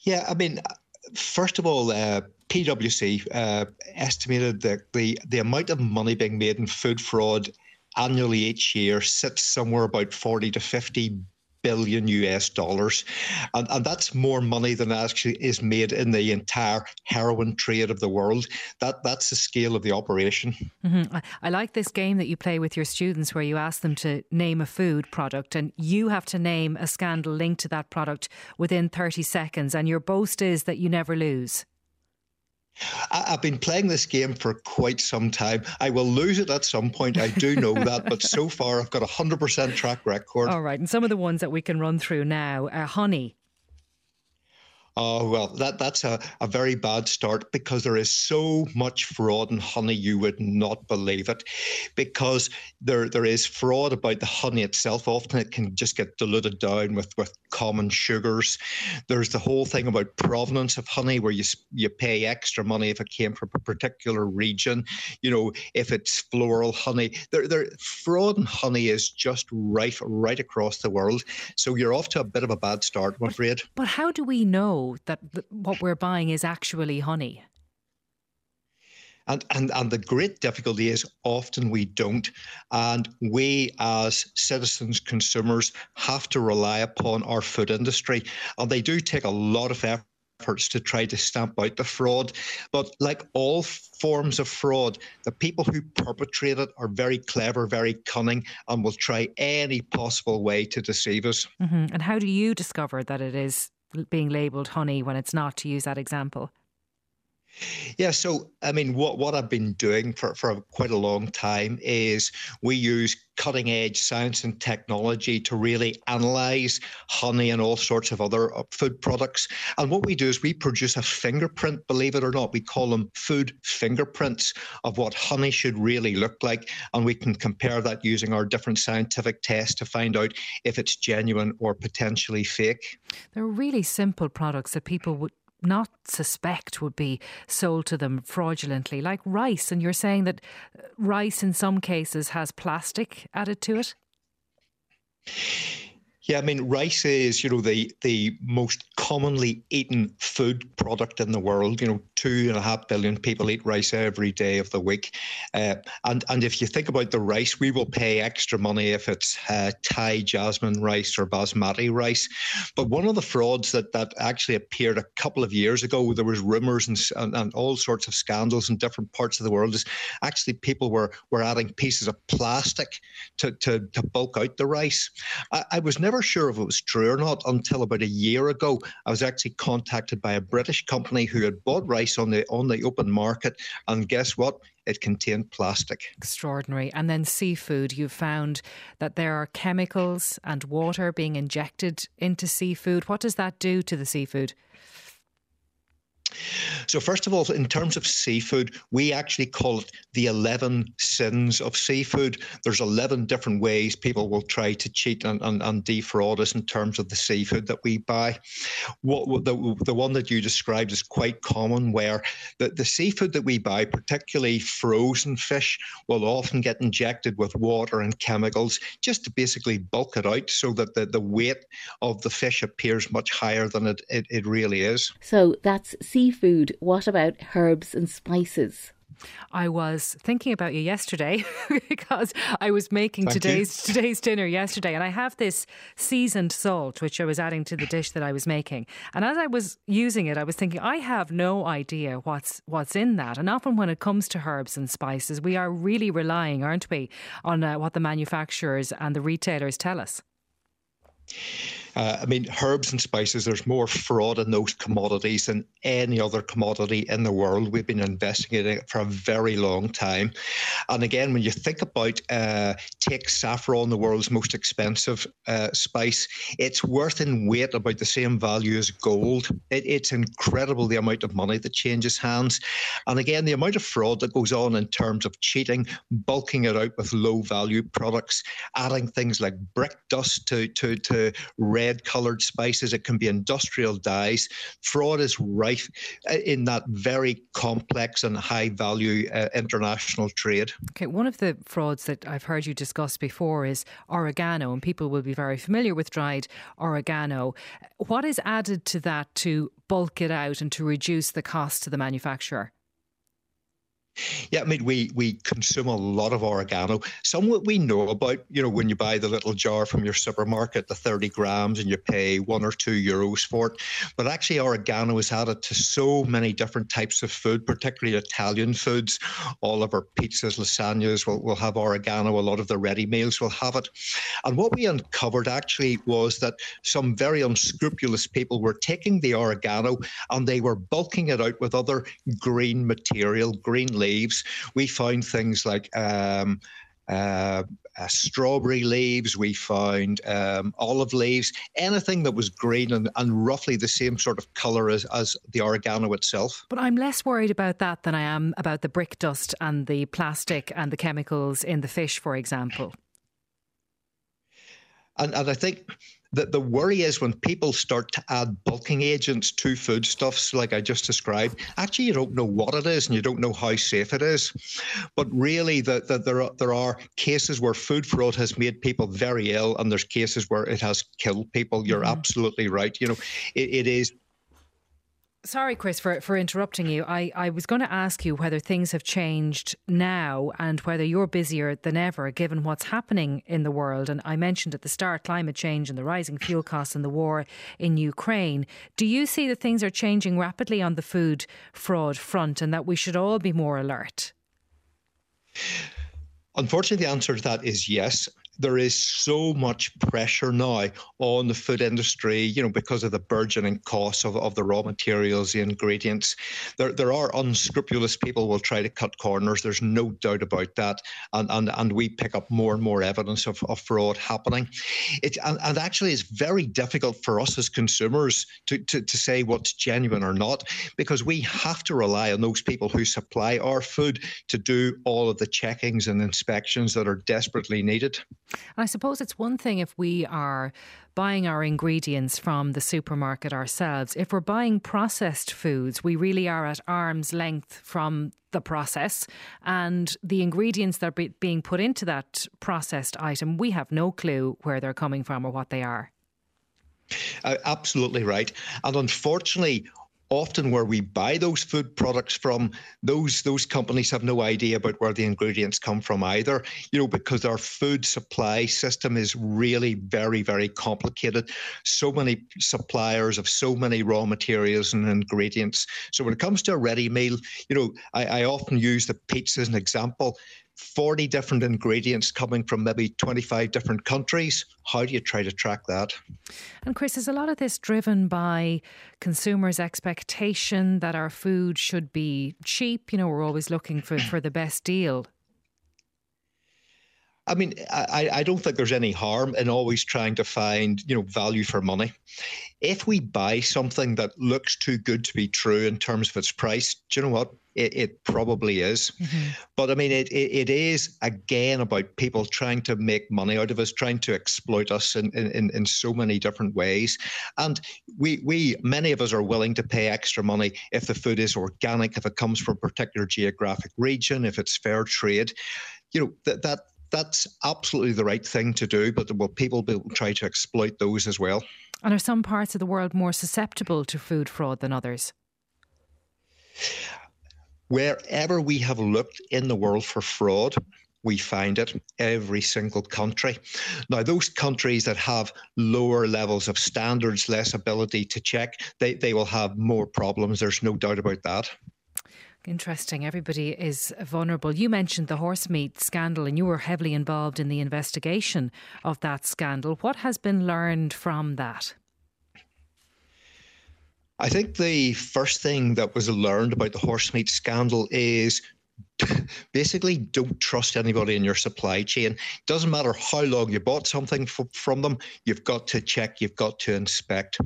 Yeah, I mean, first of all, uh, PwC uh, estimated that the the amount of money being made in food fraud annually each year sits somewhere about 40 to 50 billion US dollars. And, and that's more money than actually is made in the entire heroin trade of the world. That That's the scale of the operation. hmm I, I like this game that you play with your students where you ask them to name a food product and you have to name a scandal linked to that product within 30 seconds. And your boast is that you never lose. I, I've been playing this game for quite some time. I will lose it at some point. I do know that. But so far, I've got a 100% track record. All right. And some of the ones that we can run through now uh, honey. Oh well, that that's a, a very bad start because there is so much fraud in honey you would not believe it. Because there there is fraud about the honey itself. Often it can just get diluted down with, with common sugars. There's the whole thing about provenance of honey where you you pay extra money if it came from a particular region. You know, if it's floral honey. There there fraud in honey is just rife right across the world. So you're off to a bit of a bad start, I'm afraid. But how do we know that th- what we're buying is actually honey? And, and and the great difficulty is often we don't, and we as citizens, consumers, have to rely upon our food industry, and they do take a lot of efforts to try to stamp out the fraud. But like all forms of fraud, the people who perpetrate it are very clever, very cunning, and will try any possible way to deceive us. hmm And how do you discover that it is being labelled honey when it's not, to use that example? Yeah, so I mean, what, what I've been doing for, for quite a long time is we use cutting edge science and technology to really analyze honey and all sorts of other uh, food products. And what we do is we produce a fingerprint, believe it or not. We call them food fingerprints of what honey should really look like. And we can compare that using our different scientific tests to find out if it's genuine or potentially fake. They're really simple products that people would not suspect would be sold to them fraudulently, like rice. And you're saying that uh, rice in some cases has plastic added to it? Yeah, I mean, rice is, you know, the the most commonly eaten food product in the world. You know, two and a half billion people eat rice every day of the week, uh, and and if you think about the rice, we will pay extra money if it's uh, Thai jasmine rice or basmati rice. But one of the frauds that that actually appeared a couple of years ago, there was rumours and, and, and all sorts of scandals in different parts of the world. Is actually people were were adding pieces of plastic to to, to bulk out the rice. I, I was never never sure if it was true or not until about a year ago. I was actually contacted by a British company who had bought rice on the on the open market, and guess what? It contained plastic. Extraordinary. And then seafood, you found that there are chemicals and water being injected into seafood. What does that do to the seafood? So, first of all, in terms of seafood, we actually call it the 11 sins of seafood. There's 11 different ways people will try to cheat and, and, and defraud us in terms of the seafood that we buy. What the, the one that you described is quite common, where the, the seafood that we buy, particularly frozen fish, will often get injected with water and chemicals just to basically bulk it out so that the, the weight of the fish appears much higher than it, it, it really is. So, that's seafood what about herbs and spices? I was thinking about you yesterday because I was making Thank today's you. today's dinner yesterday and I have this seasoned salt which I was adding to the dish that I was making. And as I was using it I was thinking I have no idea what's what's in that. And often when it comes to herbs and spices we are really relying, aren't we, on uh, what the manufacturers and the retailers tell us. Uh, I mean, herbs and spices, there's more fraud in those commodities than any other commodity in the world. We've been investigating it for a very long time. And again, when you think about, uh, take saffron, the world's most expensive uh, spice, it's worth in weight about the same value as gold. It, it's incredible the amount of money that changes hands. And again, the amount of fraud that goes on in terms of cheating, bulking it out with low value products, adding things like brick dust to, to, to red coloured spices, it can be industrial dyes. Fraud is rife uh, in that very complex and high value uh, international trade. Okay, one of the frauds that I've heard you discuss before is oregano, and people will be very familiar with dried oregano. What is added to that to bulk it out and to reduce the cost to the manufacturer? Yeah, I mean, we we consume a lot of oregano. Some what we know about, you know, when you buy the little jar from your supermarket, the 30 grams, and you pay one or two euros for it. But actually, oregano is added to so many different types of food, particularly Italian foods. All of our pizzas, lasagnas will, will have oregano. A lot of the ready meals will have it. And what we uncovered actually was that some very unscrupulous people were taking the oregano and they were bulking it out with other green material, green leaves. We found things like um, uh, uh, strawberry leaves, we found um, olive leaves, anything that was green and, and roughly the same sort of colour as, as the oregano itself. But I'm less worried about that than I am about the brick dust and the plastic and the chemicals in the fish, for example. And, and I think that the worry is when people start to add bulking agents to foodstuffs, like I just described, actually you don't know what it is and you don't know how safe it is. But really, the, the, there, are, there are cases where food fraud has made people very ill, and there's cases where it has killed people. You're mm-hmm. absolutely right. You know, it, it is Sorry, Chris, for, for interrupting you. I, I was going to ask you whether things have changed now and whether you're busier than ever given what's happening in the world. And I mentioned at the start climate change and the rising fuel costs and the war in Ukraine. Do you see that things are changing rapidly on the food fraud front and that we should all be more alert? Unfortunately, the answer to that is yes there is so much pressure now on the food industry, you know, because of the burgeoning costs of, of the raw materials, the ingredients. There, there are unscrupulous people will try to cut corners. There's no doubt about that. And, and, and we pick up more and more evidence of, of fraud happening. It, and, and actually, it's very difficult for us as consumers to, to, to say what's genuine or not, because we have to rely on those people who supply our food to do all of the checkings and inspections that are desperately needed. And I suppose it's one thing if we are buying our ingredients from the supermarket ourselves. If we're buying processed foods, we really are at arm's length from the process and the ingredients that are being put into that processed item, we have no clue where they're coming from or what they are. Uh, absolutely right. And unfortunately, often where we buy those food products from those those companies have no idea about where the ingredients come from either you know because our food supply system is really very very complicated. So many suppliers of so many raw materials and ingredients. So when it comes to a ready meal you know i, I often use the pizza as an example 40 different ingredients coming from maybe 25 different countries. How do you try to track that? And Chris, is a lot of this driven by consumers' expectation that our food should be cheap? You know, we're always looking for, for the best deal. I mean, I, I don't think there's any harm in always trying to find, you know, value for money. If we buy something that looks too good to be true in terms of its price, do you know what? It, it probably is. Mm-hmm. But I mean, it, it, it is again about people trying to make money out of us, trying to exploit us in, in, in so many different ways. And we, we, many of us are willing to pay extra money if the food is organic, if it comes from a particular geographic region, if it's fair trade. You know, that, that that's absolutely the right thing to do, but will people will try to exploit those as well? And are some parts of the world more susceptible to food fraud than others? Wherever we have looked in the world for fraud, we find it every single country. Now, those countries that have lower levels of standards, less ability to check, they, they will have more problems. There's no doubt about that. Interesting. Everybody is vulnerable. You mentioned the horse meat scandal and you were heavily involved in the investigation of that scandal. What has been learned from that? I think the first thing that was learned about the horse meat scandal is basically don't trust anybody in your supply chain. It doesn't matter how long you bought something from them, you've got to check, you've got to inspect.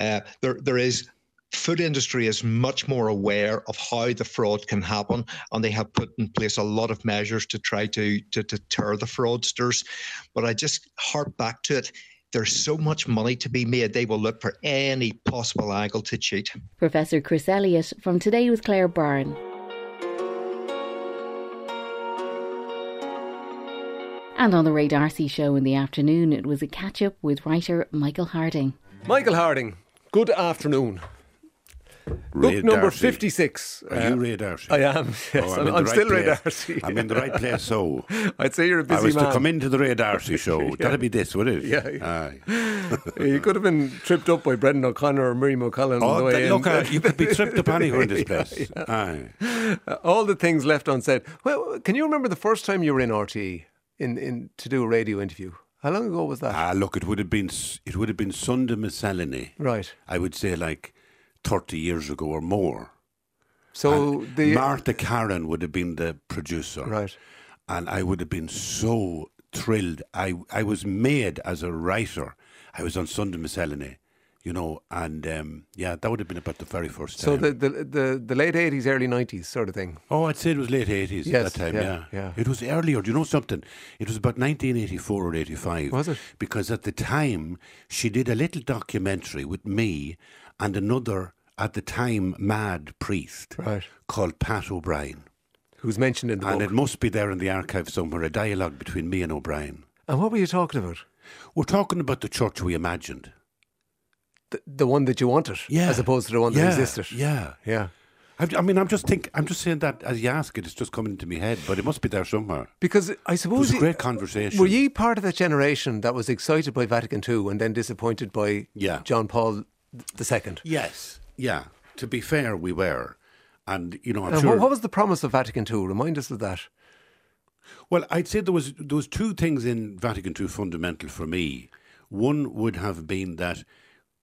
Uh, there, there is food industry is much more aware of how the fraud can happen and they have put in place a lot of measures to try to, to deter the fraudsters but i just harp back to it there's so much money to be made, they will look for any possible angle to cheat. Professor Chris Elliott from Today with Claire Byrne. And on the Ray D'Arcy show in the afternoon, it was a catch up with writer Michael Harding. Michael Harding, good afternoon. Ray Book number D'Arcy. 56. Are uh, you Ray D'Arcy? I am, yes. Oh, I'm, I'm, I'm right still place. Ray D'Arcy. I'm in the right place, so. I'd say you're a busy I was man. to come into the Ray D'Arcy show. yeah. That'd be this, would it? Yeah. yeah. you could have been tripped up by Brendan O'Connor or Miriam O'Connell oh, on the way that, Look, in. uh, you could be tripped up anywhere in this place. Aye. Uh, all the things left unsaid. Well, can you remember the first time you were in RTE in, in, to do a radio interview? How long ago was that? Ah, look, it would have been it would have been Sunday Miscellany. Right. I would say like 30 years ago or more. So and the Martha Karen would have been the producer, right? And I would have been so thrilled. I I was made as a writer. I was on Sunday Miscellany, you know, and um, yeah, that would have been about the very first time. So the, the the the late eighties, early nineties, sort of thing. Oh, I'd say it was late eighties yes, at that time. Yeah, yeah, yeah. It was earlier. Do you know something? It was about nineteen eighty four or eighty five. Was it? Because at the time she did a little documentary with me and another at the time mad priest right. called Pat O'Brien. Who's mentioned in the and book. it must be there in the archive somewhere, a dialogue between me and O'Brien. And what were you talking about? We're talking about the church we imagined. The, the one that you wanted, yeah. as opposed to the one yeah. that existed. Yeah, yeah. I, I mean, I'm just think, I'm just saying that as you ask it, it's just coming into my head, but it must be there somewhere. Because I suppose it was a great conversation. Were ye part of that generation that was excited by Vatican II and then disappointed by yeah. John Paul II? Yes, yeah to be fair, we were. And, you know, I'm and sure. What was the promise of Vatican II? Remind us of that. Well, I'd say there was there was two things in Vatican II fundamental for me. One would have been that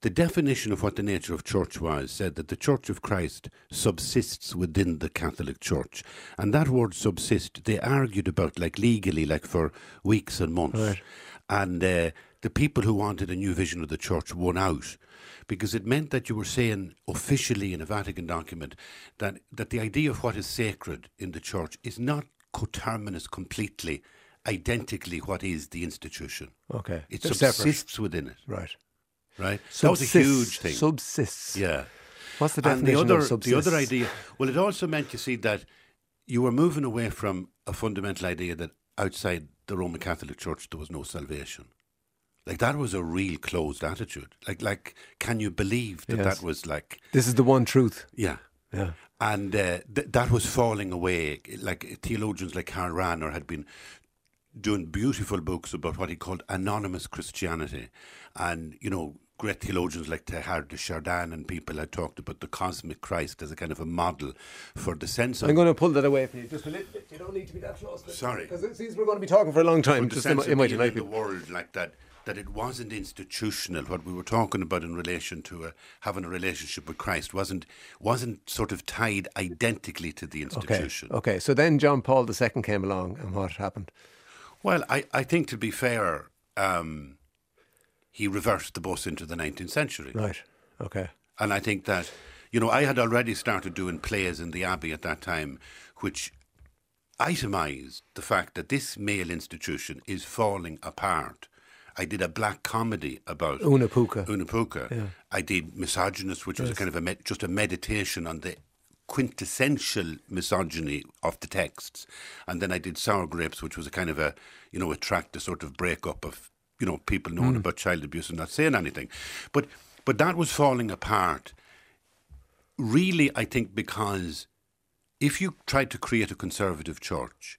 the definition of what the nature of church was said that the Church of Christ subsists within the Catholic Church, and that word "subsist" they argued about like legally, like for weeks and months, Right. and uh, the people who wanted a new vision of the church won out because it meant that you were saying officially in a Vatican document that, that the idea of what is sacred in the church is not coterminous completely, identically what is the institution. Okay. It They're separate. subsists within it, Right. right? That was a huge thing. Subsists. yeah. What's the And definition the other, of subsists? the other idea, well, it also meant, you see, that you were moving away from a fundamental idea that outside the Roman Catholic Church there was no salvation. Like that was a real closed attitude. Like, like, can you believe that Yes. that was like, This is the one truth. yeah, Yeah. and uh, th- that was falling away. Like theologians like Karl Rahner had been doing beautiful books about what he called anonymous Christianity, and you know, great theologians like Teilhard de Chardin and people had talked about the cosmic Christ as a kind of a model for the sense of I'm going to pull that away from you just a little bit. You don't need to be that close. Sorry. Because it seems we're going to be talking for a long time. for the Just sense in, of in my being in the world like that. That it wasn't institutional. What we were talking about in relation to uh, having a relationship with Christ wasn't wasn't sort of tied identically to the Okay. institution. Okay. So then John Paul II came along, and what happened? Well, I, I think to be fair, um, he reversed the bus into the 19th century. Right. Okay. And I think that, you know, I had already started doing plays in the Abbey at that time, which itemised the fact that this male institution is falling apart. I did a black comedy about Una Pooka. Una Pooka. Yeah. I did Misogynist, which was a kind of a med- just a meditation on the quintessential misogyny of the texts. And then I did Sour Grapes, which was a kind of a, you know, a track to sort of breakup of, you know, people knowing mm. about child abuse and not saying anything. But but that was falling apart. Really, I think because if you tried to create a conservative church,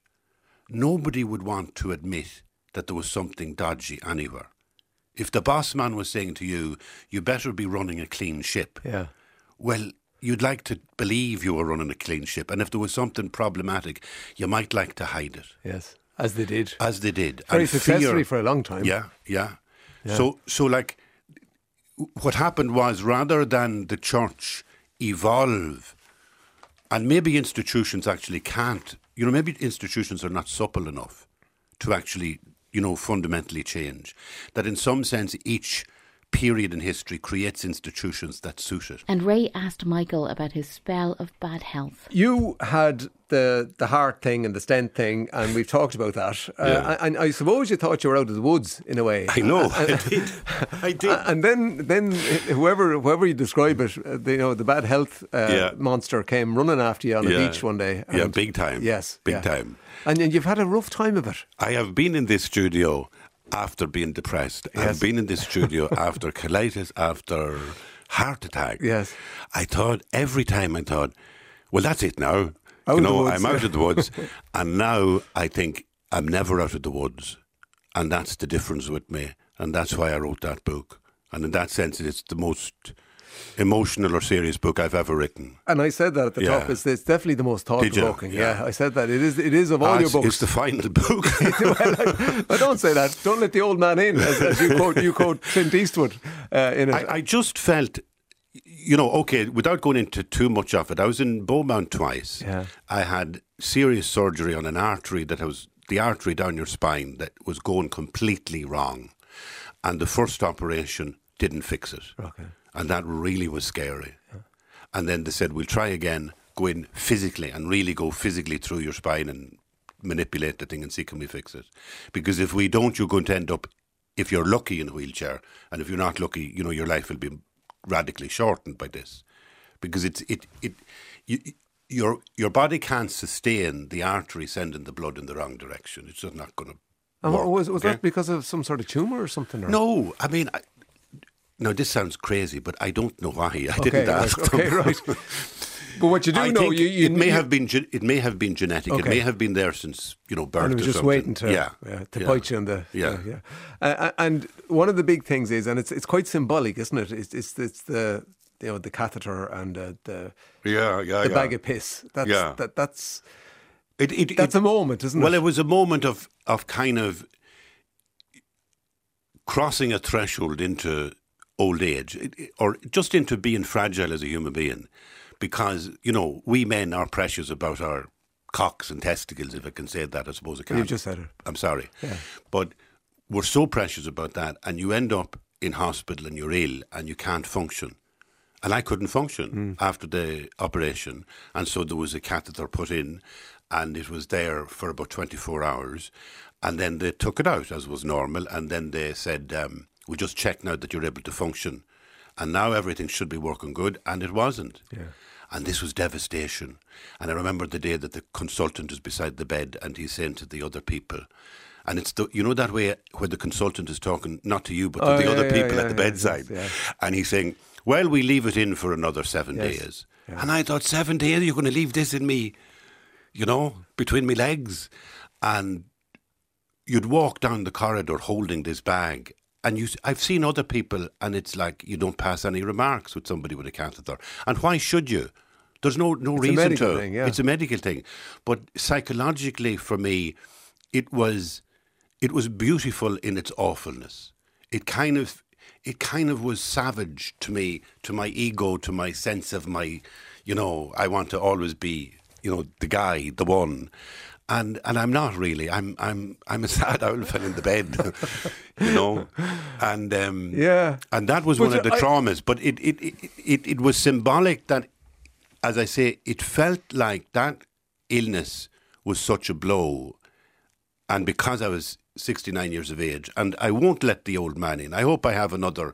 nobody would want to admit that there was something dodgy anywhere. If the boss man was saying to you, you better be running a clean ship, Yeah. well, you'd like to believe you were running a clean ship. And if there was something problematic, you might like to hide it, Yes. As they did. as they did. Very And successfully fear- for a long time. Yeah, yeah. So, so like, what happened was rather than the church evolve, and maybe institutions actually can't, you know, maybe institutions are not supple enough to actually, you know, fundamentally change. That in some sense, each period in history creates institutions that suit it. And Ray asked Michael about his spell of bad health. You had the the heart thing and the stent thing, and we've talked about that. Uh, and I suppose you thought you were out of the woods in a way. I know, I did. I did. And then, then whoever whoever you describe it, uh, the, you know, the bad health uh, Yeah. monster came running after you on the Yeah. beach one day. Yeah, big time. Yes, Big yeah. time. And, and you've had a rough time of it. I have been in this studio after being depressed. Yes. I've been in this studio after colitis, after heart attack. Yes. I thought every time I thought, well, that's it now. Out you know. I'm out of the woods. and now I think I'm never out of the woods. And that's the difference with me. And that's why I wrote that book. And in that sense, it's the most emotional or serious book I've ever written. And I said that at the Yeah. top. It's, it's definitely the most thought provoking. Yeah. Yeah. I said that. It is. It is of all Ah, your it's, books. it's the final book. well, I, I don't say that. Don't let the old man in, as, as you quote you quote Clint Eastwood uh, in it. I, I just felt, you know, okay, without going into too much of it, I was in Beaumont twice. Yeah. I had serious surgery on an artery that was the artery down your spine that was going completely wrong. And the first operation didn't fix it. Okay. And that really was scary. And then they said, we'll try again, go in physically and really go physically through your spine and manipulate the thing and see can we fix it. Because if we don't, you're going to end up, if you're lucky, in a wheelchair. And if you're not lucky, you know, your life will be radically shortened by this. Because it's, it, it, you, your, your body can't sustain the artery sending the blood in the wrong direction. It's just not going to was was okay? that because of some sort of tumor or something? Or? no, I mean, I, no, this sounds crazy, but I don't know why. I Okay, didn't right, ask okay, them. right. But what you do I know, you, you it may you- have been gen- it may have been genetic. It may have been there since you know birth. and it was or just something. waiting to yeah, to yeah. bite you in the Yeah. yeah. Uh, and one of the big things is, and it's it's quite symbolic, isn't it? It's it's, it's the you know the catheter and uh, the yeah, yeah, the yeah. bag of piss. That's Yeah. that that's It, it, That's it- a moment, isn't well, it? Well, it was a moment of, of kind of crossing a threshold into old age, or just into being fragile as a human being. Because, you know, we men are precious about our cocks and testicles, if I can say that. I suppose I can. You've just said it. I'm sorry. Yeah. But we're so precious about that, and you end up in hospital and you're ill and you can't function. And I couldn't function after the operation. And so there was a catheter put in, and it was there for about 24 hours. And then they took it out, as was normal. And then they said, um, We just checked now that you're able to function. And now everything should be working good. And it wasn't. And this was devastation. And I remember the day that the consultant is beside the bed and he's saying to the other people, and it's the, you know that way where the consultant is talking not to you but to Oh, the yeah, other yeah, people yeah, at the yeah, bedside, yes, and he's saying, "Well, we leave it in for another seven Yes, days." And I thought, seven days, you're going to leave this in me, you know, between my legs, and you'd walk down the corridor holding this bag. And you, I've seen other people, and it's like you don't pass any remarks with somebody with a catheter. And why should you? There's no no It's a reason medical to. thing, yeah. It's a medical thing, but psychologically, for me, it was it was beautiful in its awfulness. It kind of it kind of was savage to me, to my ego, to my sense of my, you know, I want to always be, you know, the guy, the one. And and I'm not really. I'm I'm I'm a sad fell in the bed, you know, and um, Yeah. and that was But one of the I- traumas. But it it, it it it was symbolic that, as I say, it felt like that illness was such a blow and because I was 69 years of age, and I won't let the old man in. I hope I have another,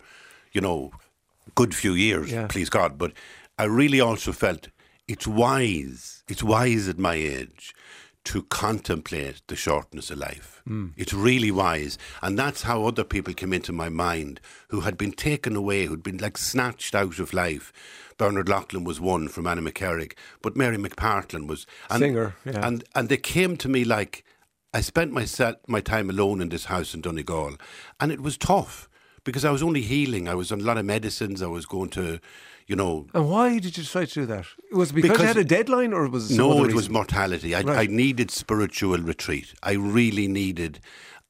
you know, good few years, Yeah. please God. But I really also felt it's wise, it's wise at my age to contemplate the shortness of life. It's really wise. And that's how other people came into my mind who had been taken away, who'd been like snatched out of life. Bernard Loughlin was one from Annaghmakerrig, but Mary McPartlan was. And, Singer, yeah. And, and they came to me like, I spent my, set, my time alone in this house in Donegal, and it was tough because I was only healing. I was on a lot of medicines. I was going to, you know, And why did you decide to do that? Was it because, you had a deadline, or was it no, it was mortality. I, Right. I needed spiritual retreat. I really needed,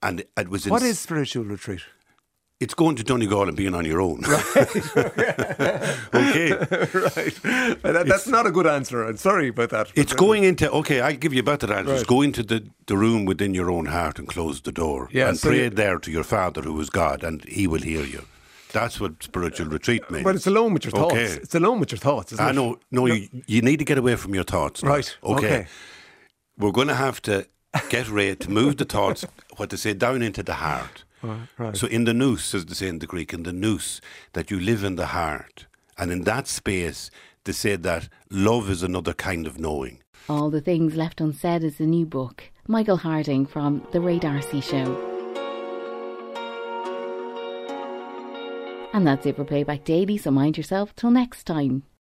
and it was. What is spiritual retreat? It's going to Donegal and being on your own. okay. right. That, that's not a good answer. I'm sorry about that. It's going into okay. I'll give you a better answer. It's Right. go into the, the room within your own heart and close the door Yeah, and so pray there to your Father who is God, and He will hear you. That's what spiritual retreat means. But it's alone with your thoughts. Okay. It's alone with your thoughts, isn't I it? know. No, you, you need to get away from your thoughts. now. Right. Okay. We're going to have to get ready to move the thoughts, what they say, down into the heart. right. So in the nous, as they say in the Greek, in the nous, that you live in the heart. And in that space, they say that love is another kind of knowing. All the Things Left Unsaid is the new book. Michael Harding from The Ray D'Arcy Show. And that's it for Playback Daily, so mind yourself till next time.